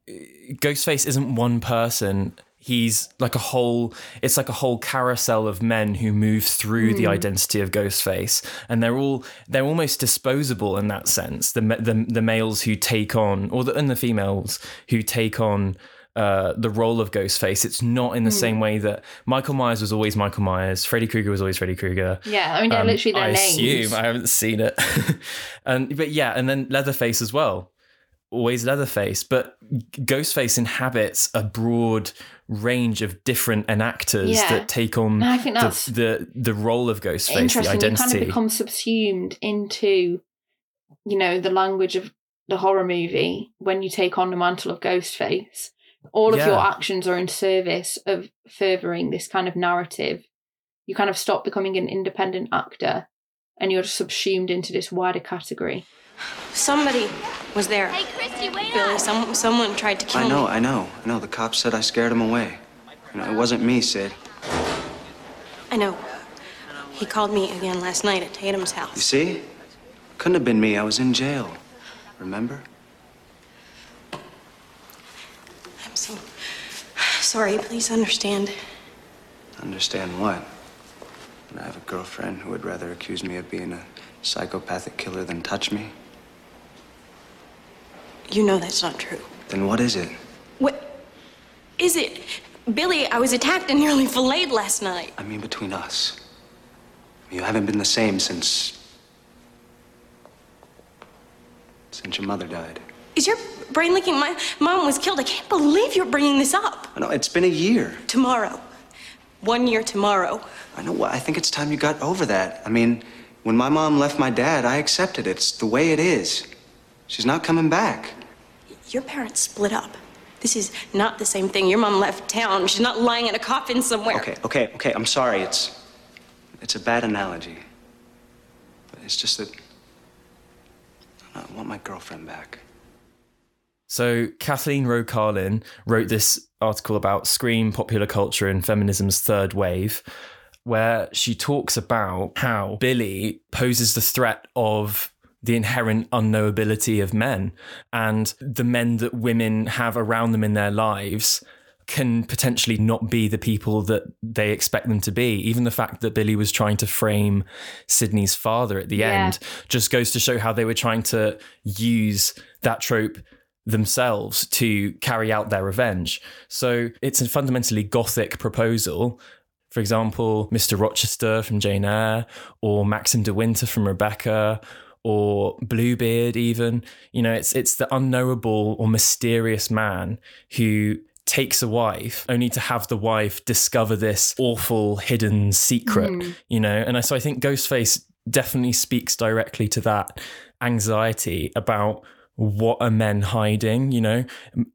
Ghostface isn't one person. He's like a whole. It's like a whole carousel of men who move through the Mm. identity of Ghostface, and they're all they're almost disposable in that sense. The the, the males who take on, or the and the females who take on. Uh, the role of Ghostface. It's not in the Mm. same way that Michael Myers was always Michael Myers. Freddy Krueger was always Freddy Krueger. Yeah, I mean, they're Um, literally their I names. assume I haven't seen it, [laughs] and but yeah, and then Leatherface as well, always Leatherface. But Ghostface inhabits a broad range of different enactors Yeah. that take on think the, that's the the role of Ghostface, the interesting. You identity. kind of become subsumed into, you know, the language of the horror movie when you take on the mantle of Ghostface. All of your actions are in service of furthering this kind of narrative. You kind of stop becoming an independent actor and you're subsumed into this wider category. Somebody was there. Hey, Christy, wait Billy, up! some, someone tried to kill I know, me. I know, I know. The cops said I scared him away. You know, it wasn't me, Sid. I know. He called me again last night at Tatum's house. You see? Couldn't have been me. I was in jail. Remember? I'm so sorry. Please understand. Understand what? And I have a girlfriend who would rather accuse me of being a psychopathic killer than touch me? You know that's not true. Then what is it? What is it? Billy, I was attacked and nearly filleted last night. I mean, between us. You haven't been the same since. since your mother died. Is your brain leaking? My mom was killed. I can't believe you're bringing this up. I know, it's been a year. Tomorrow. One year tomorrow. I know what. I think it's time you got over that. I mean, when my mom left my dad, I accepted it. It's the way it is. She's not coming back. Your parents split up. This is not the same thing. Your mom left town. She's not lying in a coffin somewhere. Okay, okay, okay. I'm sorry. It's it's a bad analogy. But it's just that I want my girlfriend back. So Kathleen Rowe Karlyn wrote this article about Scream, popular culture, and feminism's third wave, where she talks about how Billy poses the threat of the inherent unknowability of men and the men that women have around them in their lives can potentially not be the people that they expect them to be. Even the fact that Billy was trying to frame Sidney's father at the Yeah. end just goes to show how they were trying to use that trope themselves to carry out their revenge. So it's a fundamentally gothic proposal. For example, Mr. Rochester from Jane Eyre, or Maxim de Winter from Rebecca, or Bluebeard even. You know, it's it's the unknowable or mysterious man who takes a wife only to have the wife discover this awful hidden secret, Mm. you know. And I, so I think Ghostface definitely speaks directly to that anxiety about what are men hiding, you know,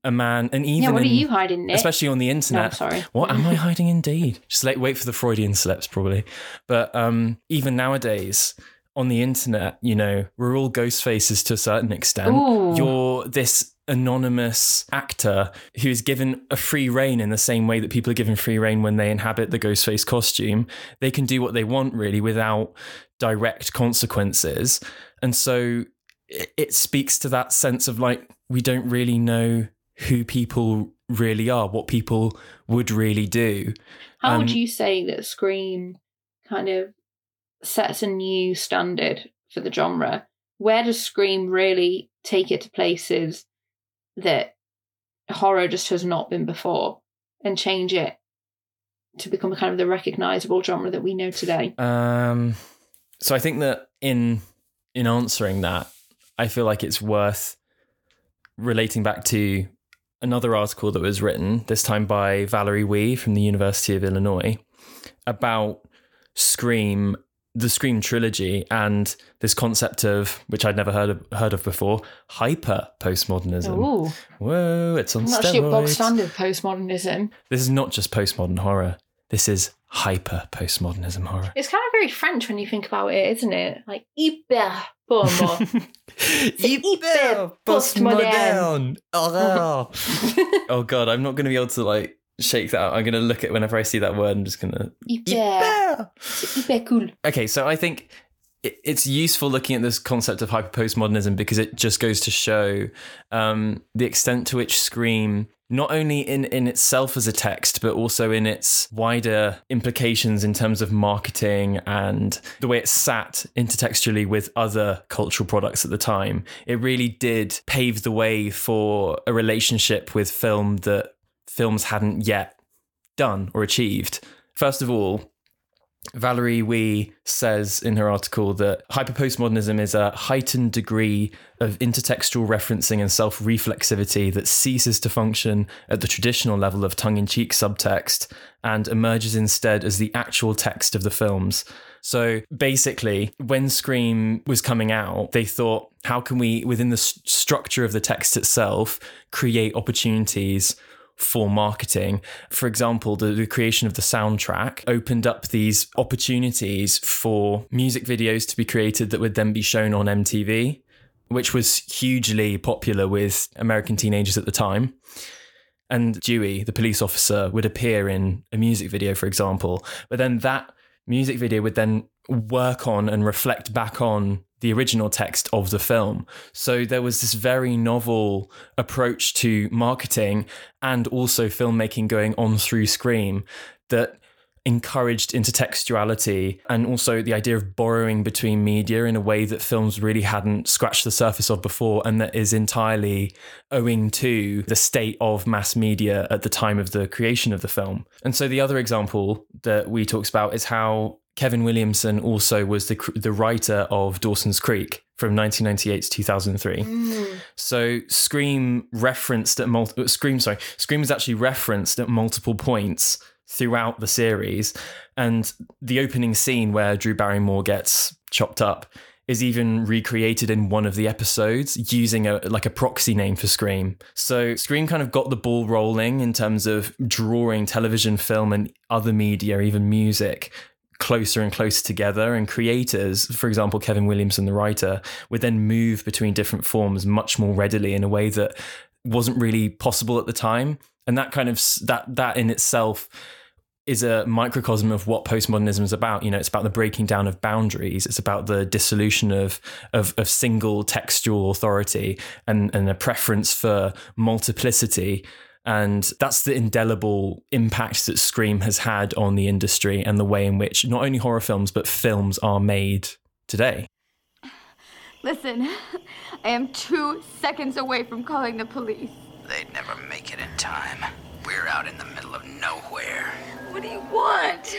a man, and even yeah, what are in- you hiding, Nick? especially on the internet. sorry. What am I [laughs] hiding? Indeed, just like wait for the Freudian slips, probably. But um, even nowadays on the internet, you know, we're all ghost faces to a certain extent. Ooh. You're this anonymous actor who's given a free reign in the same way that people are given free reign when they inhabit the ghost face costume. They can do what they want really without direct consequences. And so it, it speaks to that sense of like we don't really know who people really are, what people would really do. How would Um, you say that Scream kind of sets a new standard for the genre? Where does Scream really take it to places that horror just has not been before and change it to become kind of the recognizable genre that we know today? Um, so I think that in in answering that, I feel like it's worth relating back to another article that was written this time by Valerie Wee from the University of Illinois about Scream, the Scream trilogy, and this concept of which I'd never heard of, heard of before, hyper postmodernism. Ooh, Whoa, it's on not actually bog steroids. standard postmodernism. This is not just postmodern horror. This is hyper postmodernism horror. It's kind of very French when you think about it, isn't it? Like hyper pomo. [laughs] hyper postmoderne. Horror. [laughs] oh god, I'm not going to be able to like shake that out. I'm going to look at whenever I see that word. I'm just going to. Hyper. Hyper cool. Okay, so I think it's useful looking at this concept of hyper postmodernism because it just goes to show um, the extent to which Scream, not only in, in itself as a text, but also in its wider implications in terms of marketing and the way it sat intertextually with other cultural products at the time, it really did pave the way for a relationship with film that films hadn't yet done or achieved. First of all, Valerie Wee says in her article that hyperpostmodernism is a heightened degree of intertextual referencing and self reflexivity that ceases to function at the traditional level of tongue in cheek subtext and emerges instead as the actual text of the films. So basically, when Scream was coming out, they thought, how can we, within the s- structure of the text itself, create opportunities for marketing. For example, the, the creation of the soundtrack opened up these opportunities for music videos to be created that would then be shown on MTV, which was hugely popular with American teenagers at the time. And Dewey, the police officer, would appear in a music video, for example. But then that music video would then work on and reflect back on the original text of the film. So there was this very novel approach to marketing and also filmmaking going on through Scream that encouraged intertextuality and also the idea of borrowing between media in a way that films really hadn't scratched the surface of before and that is entirely owing to the state of mass media at the time of the creation of the film. And so the other example that we talked about is how Kevin Williamson also was the the writer of Dawson's Creek from 1998 to 2003. Mm. So Scream referenced at multiple uh, Scream sorry, Scream was actually referenced at multiple points throughout the series and the opening scene where Drew Barrymore gets chopped up is even recreated in one of the episodes using a like a proxy name for Scream. So Scream kind of got the ball rolling in terms of drawing television, film and other media, even music closer and closer together and creators for example Kevin Williamson the writer would then move between different forms much more readily in a way that wasn't really possible at the time and that kind of that that in itself is a microcosm of what postmodernism is about. You know, it's about the breaking down of boundaries. It's about the dissolution of of, of single textual authority and, and a preference for multiplicity. And that's the indelible impact that Scream has had on the industry and the way in which not only horror films, but films are made today. Listen, I am two seconds away from calling the police. They'd never make it in time. We're out in the middle of nowhere. What do you want?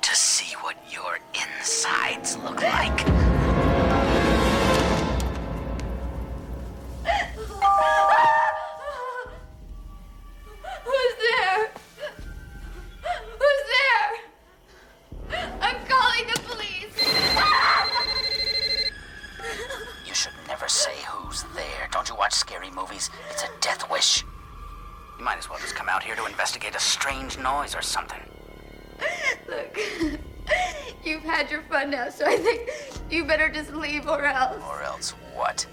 To see what your insides look like. Watch scary movies? It's a death wish. You might as well just come out here to investigate a strange noise or something. Look, [laughs] you've had your fun now, so I think you better just leave or else. Or else what?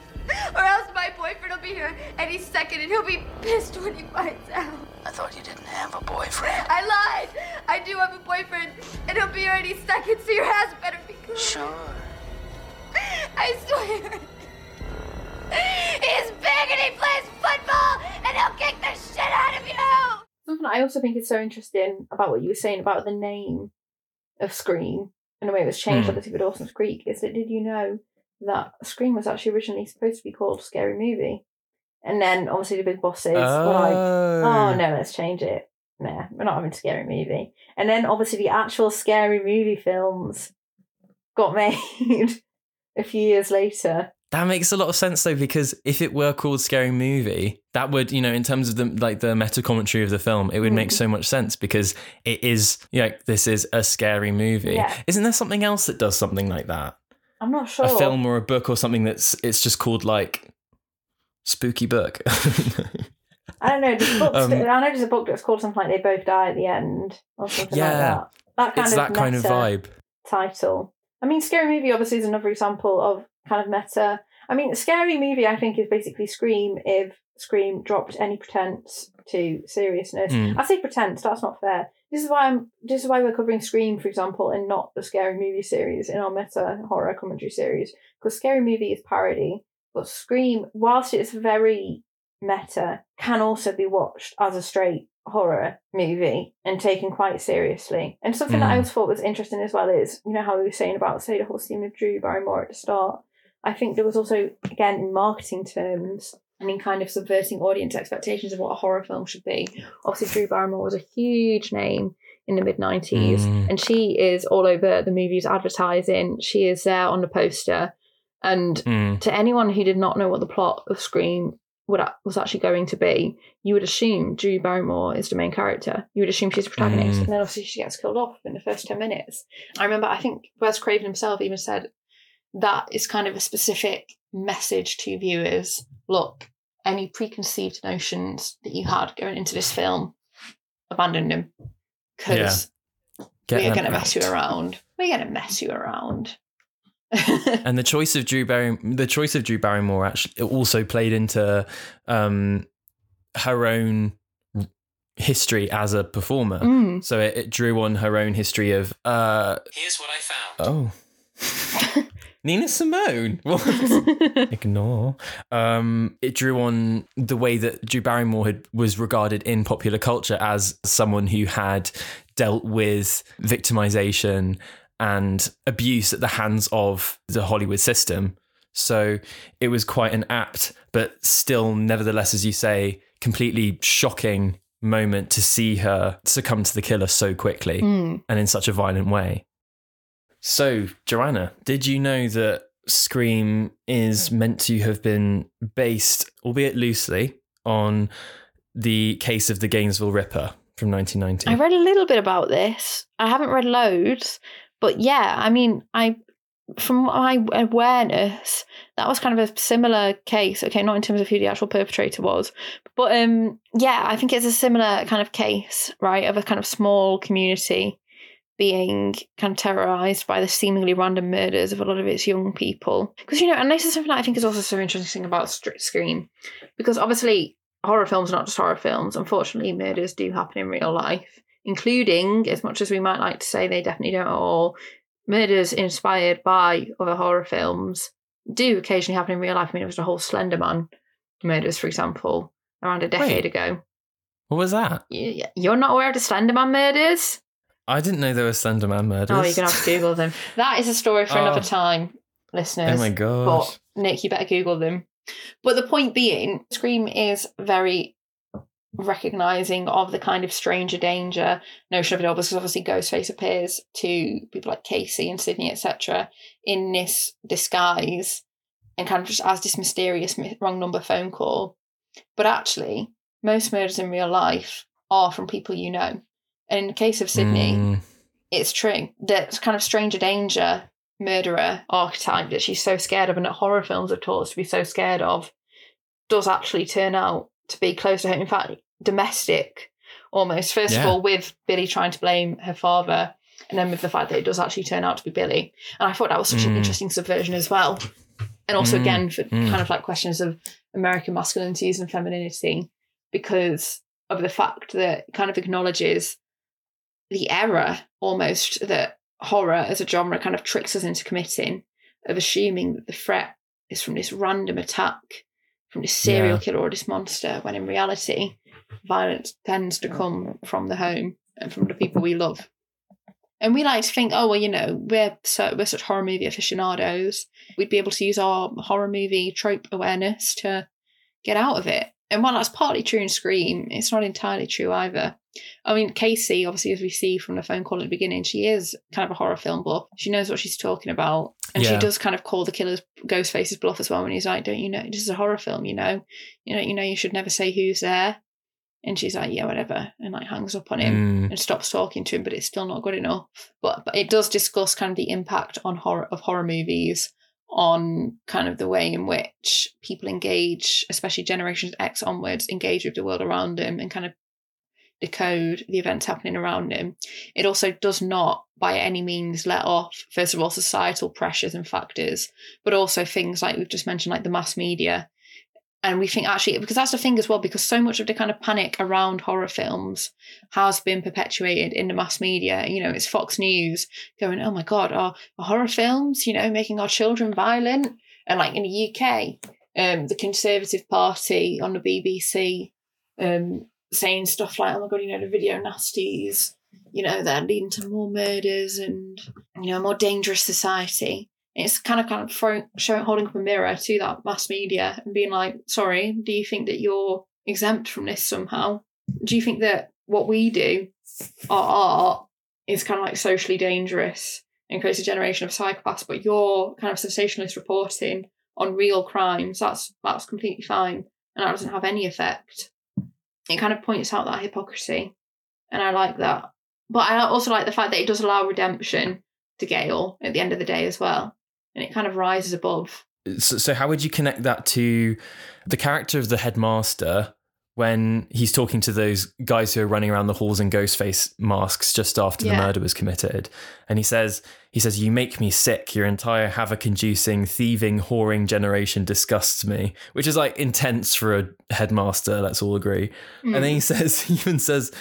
Or else my boyfriend will be here any second and he'll be pissed when he finds out. I thought you didn't have a boyfriend. I lied. I do have a boyfriend and he'll be here any second, so your ass better be good. Sure. [laughs] I swear. He's big and he plays football and he'll kick the shit out of you. Something I also think is so interesting about what you were saying about the name of Scream and the way it was changed, Hmm. obviously, for Dawson's Creek, is that did you know that Scream was actually originally supposed to be called Scary Movie? And then obviously the big bosses were like, Oh. oh no, let's change it. Nah, we're not having Scary Movie. And then obviously the actual Scary Movie films got [laughs] made a few years later. That makes a lot of sense though, because if it were called Scary Movie, that would, you know, in terms of the like the meta commentary of the film, it would make Mm. so much sense because it is, you know, this is a scary movie. Yeah. Isn't there something else that does something like that? I'm not sure. A film or a book or something that's it's just called like spooky book. [laughs] I don't know. There's books, Um, I know there's a book that's called something like They Both Die at the End or something like that. That kind it's of that kind of vibe. title. I mean, Scary Movie obviously is another example of kind of meta. I mean, Scary Movie I think is basically Scream if Scream dropped any pretense to seriousness. Mm. I say pretense. That's not fair. This is why I'm. This is why we're covering Scream, for example, and not the Scary Movie series in our meta horror commentary series because Scary Movie is parody, but Scream, whilst it's very meta, can also be watched as a straight horror movie and taken quite seriously. And something that I Mm. always thought was interesting as well is, you know, how we were saying about, say, the whole theme of Drew Barrymore at the start. I think there was also, again, in marketing terms, and in kind of subverting audience expectations of what a horror film should be. Obviously, Drew Barrymore was a huge name in the mid 90s, Mm. and she is all over the movies advertising. She is there on the poster. And Mm. to anyone who did not know what the plot of Scream would, was actually going to be, you would assume Drew Barrymore is the main character. You would assume she's the protagonist, Mm. and then obviously she gets killed off in the first 10 minutes. I remember, I think Wes Craven himself even said that is kind of a specific message to viewers. Look, any preconceived notions that you had going into this film, abandon them. Because Get we're them going to mess you around. We're going to mess you around. and the choice of Drew Barry, the choice of Drew Barrymore actually it also played into um, her own history as a performer. Mm. So it, it drew on her own history of. Uh, Here's what I found. oh. [laughs] Nina Simone. [laughs] What? [laughs] Ignore. Um, it drew on the way that Drew Barrymore had, was regarded in popular culture as someone who had dealt with victimization and abuse at the hands of the Hollywood system. So it was quite an apt, but still, nevertheless, as you say, completely shocking moment to see her succumb to the killer so quickly Mm. and in such a violent way. So, Joanna, did you know that Scream is meant to have been based, albeit loosely, on the case of the Gainesville Ripper from 1990? I read a little bit about this. I haven't read loads, but yeah, I mean, I from my awareness, that was kind of a similar case. Okay, not in terms of who the actual perpetrator was, but um, yeah, I think it's a similar kind of case, right, of a kind of small community being kind of terrorized by the seemingly random murders of a lot of its young people. Because you know, and this is something I think is also so interesting about Scream, because obviously horror films are not just horror films. Unfortunately, murders do happen in real life, including, as much as we might like to say they definitely don't at all, murders inspired by other horror films do occasionally happen in real life. I mean, it was the whole Slender Man murders, for example, around a decade Wait. ago. What was that? You- You're not aware of the Slender Man murders? I didn't know there were Slenderman oh, murders. Oh, you're gonna have to Google them. That is a story for another Oh. time, listeners. Oh my god. But Nick, you better Google them. But the point being, Scream is very recognizing of the kind of stranger danger notion of it all because obviously Ghostface appears to people like Casey and Sidney, etc., in this disguise and kind of just as this mysterious wrong number phone call. But actually, most murders in real life are from people you know. And in the case of Sidney, Mm, it's true that kind of stranger danger murderer archetype that she's so scared of and that horror films have taught us to be so scared of does actually turn out to be close to home. In fact, domestic almost. First of all, with Billy trying to blame her father, and then with the fact that it does actually turn out to be Billy. And I thought that was such an Mm. interesting subversion as well. And also, Mm, again, for mm. kind of like questions of American masculinities and femininity, because of the fact that it kind of acknowledges the error almost that horror as a genre kind of tricks us into committing of assuming that the threat is from this random attack from this serial Yeah. killer or this monster when in reality violence tends to come from the home and from the people we love. And we like to think oh well you know we're so we're such horror movie aficionados. We'd be able to use our horror movie trope awareness to get out of it. And while that's partly true in scream it's not entirely true either I mean, Casey, obviously, as we see from the phone call at the beginning, she is kind of a horror film buff. She knows what she's talking about. And she does kind of call the killer's Ghostface's bluff as well when he's like, Don't you know this is a horror film, you know? You know, you know you should never say who's there. And she's like, Yeah, whatever, and like hangs up on him Mm. and stops talking to him, but it's still not good enough. But but it does discuss kind of the impact on horror of horror movies on kind of the way in which people engage, especially generations X onwards, engage with the world around them and kind of decode the events happening around him. It also does not, by any means, let off, first of all, societal pressures and factors, but also things like we've just mentioned, like the mass media. And we think actually, because that's the thing as well, because so much of the kind of panic around horror films has been perpetuated in the mass media. You know, it's Fox News going, oh my God, are, are horror films, you know, making our children violent? And like in the UK, um, the Conservative Party on the BBC um, saying stuff like, "Oh my god, you know the video nasties, you know they're leading to more murders and you know a more dangerous society." It's kind of kind of throwing, showing, holding up a mirror to that mass media and being like, "Sorry, do you think that you're exempt from this somehow? Do you think that what we do, our art, is kind of like socially dangerous and creates a generation of psychopaths, but your kind of sensationalist reporting on real crimes, that's that's completely fine and that doesn't have any effect." It kind of points out that hypocrisy and i like that. But i also like the fact that it does allow redemption to gale at the end of the day as well and it kind of rises above. So, so how would you connect that to the character of the headmaster when he's talking to those guys who are running around the halls in ghost face masks just after Yeah. the murder was committed? And he says, he says, "You make me sick. Your entire havoc-inducing, thieving, whoring generation disgusts me." Which is like intense for a headmaster. Let's all agree. And then he mm. says, [laughs] he even says,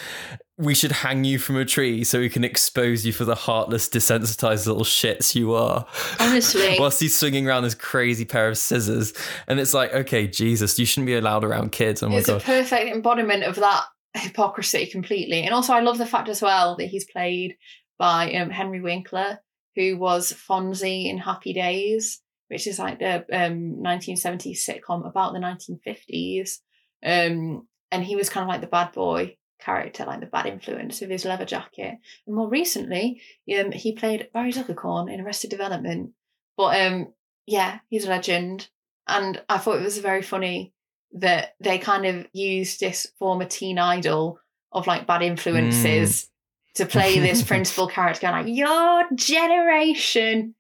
"We should hang you from a tree so we can expose you for the heartless, desensitized little shits you are." Honestly. [laughs] whilst he's swinging around this crazy pair of scissors, and it's like, okay, Jesus, you shouldn't be allowed around kids. Oh my it's a god. perfect embodiment of that hypocrisy completely and also i love the fact as well that he's played by um, henry winkler who was fonzie in happy days which is like the um, 1970s sitcom about the 1950s um, and he was kind of like the bad boy character, like the bad influence with his leather jacket. And more recently, um, he played Barry Zuckerkorn in Arrested Development. But um, yeah, he's a legend. And I thought it was very funny that they kind of used this former teen idol of like bad influences to play this [laughs] principal character, going like, your generation.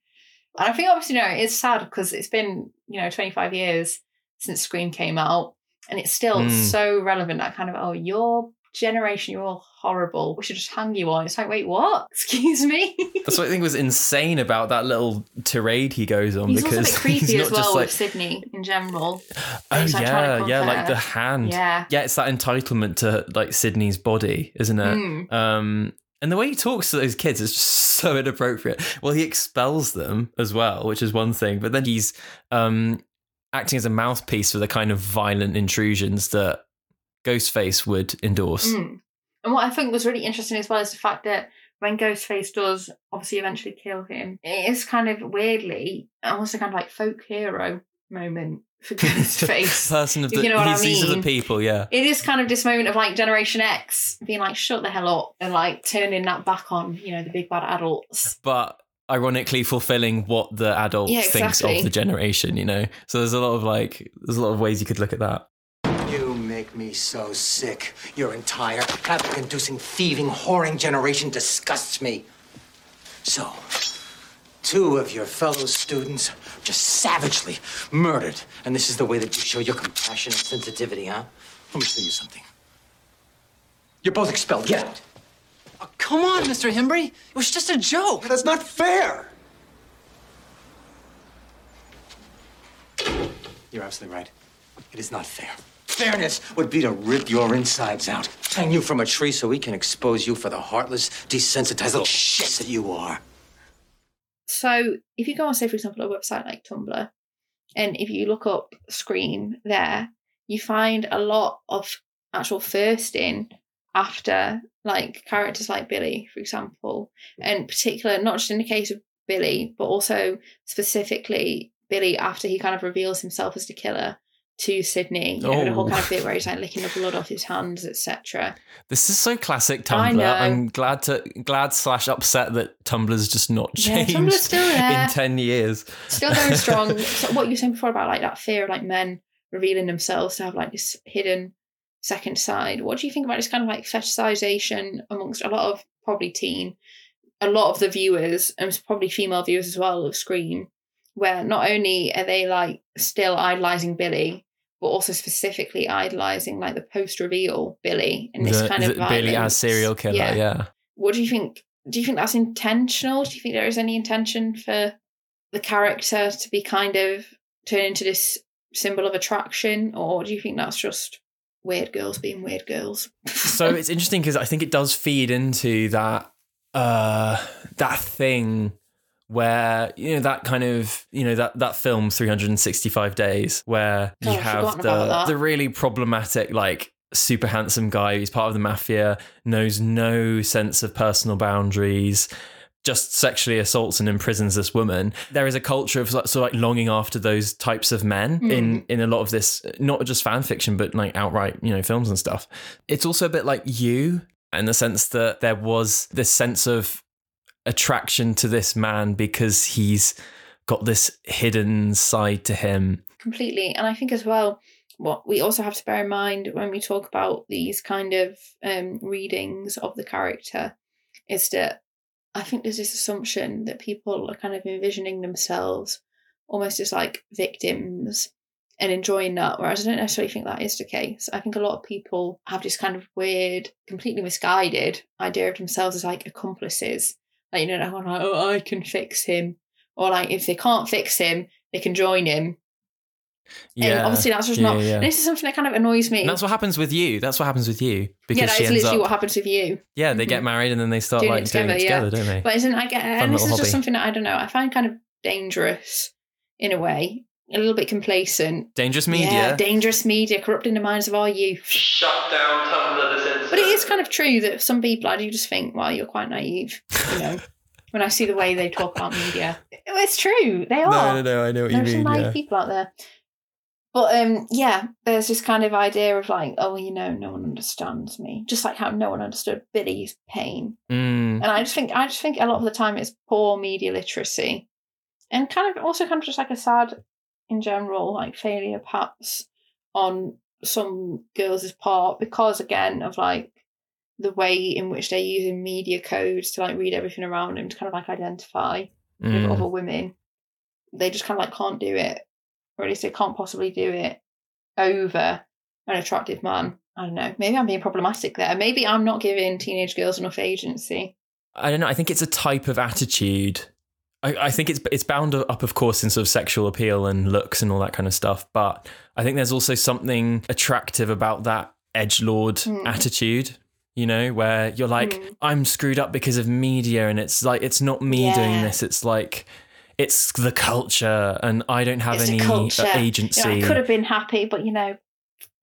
And I think obviously, you know, it's sad because it's been, you know, 25 years since Scream came out. And it's still Mm. so relevant that kind of, oh, your generation, you're all horrible. We should just hang you on. It's like, wait, what? [laughs] Excuse me. That's what I think was insane about that little tirade he goes on He's because also a bit [laughs] creepy he's as well like with Sidney in general. Oh He's, yeah, yeah, like the hand. Yeah. yeah, it's that entitlement to like Sidney's body, isn't it? Mm. Um, and the way he talks to those kids is just [laughs] so inappropriate. Well, he expels them as well, which is one thing, but then he's um acting as a mouthpiece for the kind of violent intrusions that Ghostface would endorse. Mm. And what I think was really interesting as well is the fact that when Ghostface does obviously eventually kill him, it is kind of weirdly almost a kind of like folk hero moment for [laughs] Ghostface. Person of the, you know what I he's, he's of the people, yeah. it is kind of this moment of like Generation X being like, shut the hell up and like turning that back on, you know, the big bad adults. But ironically fulfilling what the adult Yeah, thinks of the generation, you know. So there's a lot of like there's a lot of ways you could look at that. You make me so sick. Your entire havoc-inducing, thieving, whoring generation disgusts me. So, two of your fellow students just savagely murdered, and this is the way that you show your compassion and sensitivity, huh? Let me show you something. You're both expelled. Get out. Oh, come on, Mr. Himbry. It was just a joke. That's not fair. You're absolutely right. It is not fair. Fairness would be to rip your insides out, hang you from a tree so we can expose you for the heartless, desensitized little shits that you are. So if you go on, say, for example, a website like Tumblr, and if you look up Scream there, you find a lot of actual firsting after like characters like Billy, for example, and particular not just in the case of Billy, but also specifically Billy after he kind of reveals himself as the killer to Sidney. You know, the whole Oh. kind of oh. bit where he's like licking the blood off his hands, etc. This is so classic Tumblr. I'm glad to glad slash upset that Tumblr's just not Yeah, changed Tumblr's still [laughs] there. in ten years. Still very [laughs] strong. so what you were saying before about like that fear of like men revealing themselves to have like this hidden second side. What do you think about this kind of like fetishization amongst a lot of probably teen, a lot of the viewers, and probably female viewers as well of Scream, where not only are they like still idolizing Billy, but also specifically idolizing like the post reveal Billy in this The- kind of the Billy as serial killer, yeah. What do you think? Do you think that's intentional? Do you think there is any intention for the character to be kind of turned into this symbol of attraction, or do you think that's just weird girls being weird girls? so it's interesting because I think it does feed into that uh that thing where you know that kind of you know that that film 365 days where you I've have the the really problematic like super handsome guy who's part of the mafia knows no sense of personal boundaries just sexually assaults and imprisons this woman. There is a culture of sort of like longing after those types of men in Mm. in a lot of this not just fan fiction but like outright you know films and stuff. It's also a bit like you in the sense that there was this sense of attraction to this man because he's got this hidden side to him completely. And I think as well, what we also have to bear in mind when we talk about these kind of um, readings of the character is that I think there's this assumption that people are kind of envisioning themselves almost as like victims and enjoying that, whereas I don't necessarily think that is the case. I think a lot of people have this kind of weird, completely misguided idea of themselves as like accomplices. Like, you know, they're like, oh, I can fix him. Or like, if they can't fix him, they can join him. yeah And obviously that's just Yeah, not. yeah. This is something that kind of annoys me. and that's what happens with you that's what happens with you because yeah, that she is ends literally up what happens with you. yeah they get mm-hmm. married and then they start doing like it together, doing it yeah. together don't they But isn't I get, and this is little just something that I don't know. I find kind of dangerous in a way, a little bit complacent. dangerous media Yeah, dangerous media corrupting the minds of our youth. Shut down Tumblr this instant. But it is kind of true that some people, I do just think, well, you're quite naive. You know, [laughs] when I see the way they talk about media, it's true. They are. no no no i know what you mean. There's some mean naive yeah. people out there. But um, yeah, there's this kind of idea of like, oh, you know, no one understands me. Just like how no one understood Billy's pain. Mm. And I just think I just think a lot of the time it's poor media literacy. And kind of also kind of just like a sad in general, like failure perhaps on some girls' part because again of like the way in which they're using media codes to like read everything around them to kind of like identify with Mm. other women. They just kind of like can't do it. Or at least they can't possibly do it over an attractive man. I don't know. Maybe I'm being problematic there. Maybe I'm not giving teenage girls enough agency. I don't know. I think it's a type of attitude. I, I think it's it's bound up, of course, in sort of sexual appeal and looks and all that kind of stuff. But I think there's also something attractive about that edge lord Mm. attitude. You know, where you're like, Mm. I'm screwed up because of media, and it's like it's not me doing this. It's like it's the culture, and I don't have It's any a culture. uh, You know, agency. I could have been happy, but you know,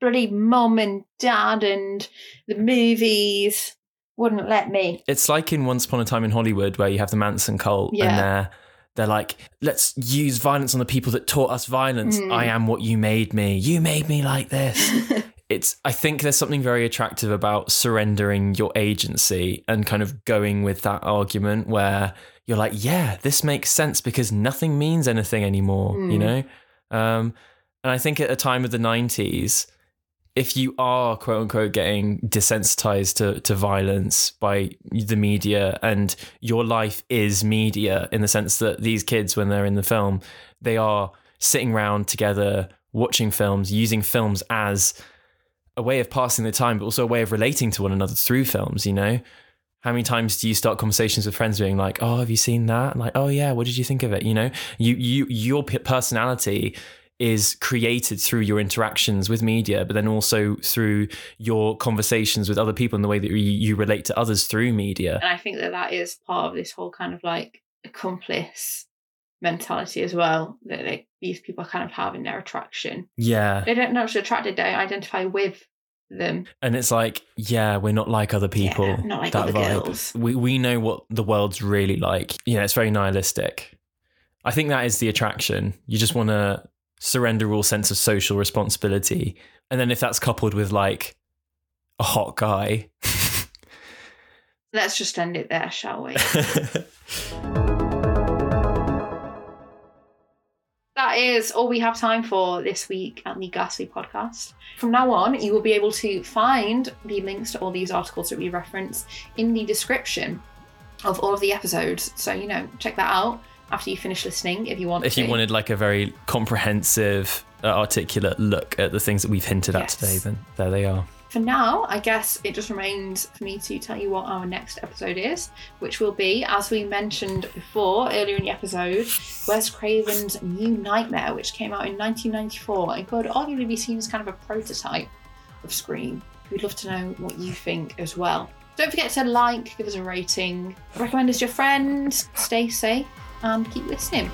bloody mom and dad and the movies wouldn't let me. it's like in Once Upon a Time in Hollywood where you have the Manson cult Yeah. and they're they're like, let's use violence on the people that taught us violence. Mm. I am what you made me. You made me like this. [laughs] it's I think there's something very attractive about surrendering your agency and kind of going with that argument where you're like, yeah, this makes sense because nothing means anything anymore, you Mm. know? Um, and I think at a time of the 90s, if you are quote unquote getting desensitized to, to violence by the media and your life is media in the sense that these kids when they're in the film they are sitting around together watching films using films as a way of passing the time but also a way of relating to one another through films you know? How many times do you start conversations with friends being like oh have you seen that? And like oh yeah what did you think of it? You know? You you your personality is created through your interactions with media, but then also through your conversations with other people and the way that you, you relate to others through media. And I think that that is part of this whole kind of like accomplice mentality as well that like, these people kind of have in their attraction. Yeah. They don't know they're attracted, they identify with them. And it's like, yeah, we're not like other people. not like that other vibe. girls. We we know what the world's really like. You know, it's very nihilistic. I think that is the attraction. You just want to surrender all sense of social responsibility. And then if that's coupled with like a hot guy, [laughs] Let's just end it there, shall we? [laughs] that is all we have time for this week at the Ghastly Podcast. From now on, you will be able to find the links to all these articles that we reference in the description of all of the episodes. So, you know, check that out after you finish listening if you want if to. you wanted like a very comprehensive, uh, articulate look at the things that we've hinted Yes. at today, then there they are. For now, I guess it just remains for me to tell you what our next episode is, which will be, as we mentioned before earlier in the episode, Wes Craven's New Nightmare, which came out in 1994 and could arguably be seen as kind of a prototype of Scream. We'd love to know what you think as well. Don't forget to like, give us a rating, recommend us to your friends, stay safe, and keep listening.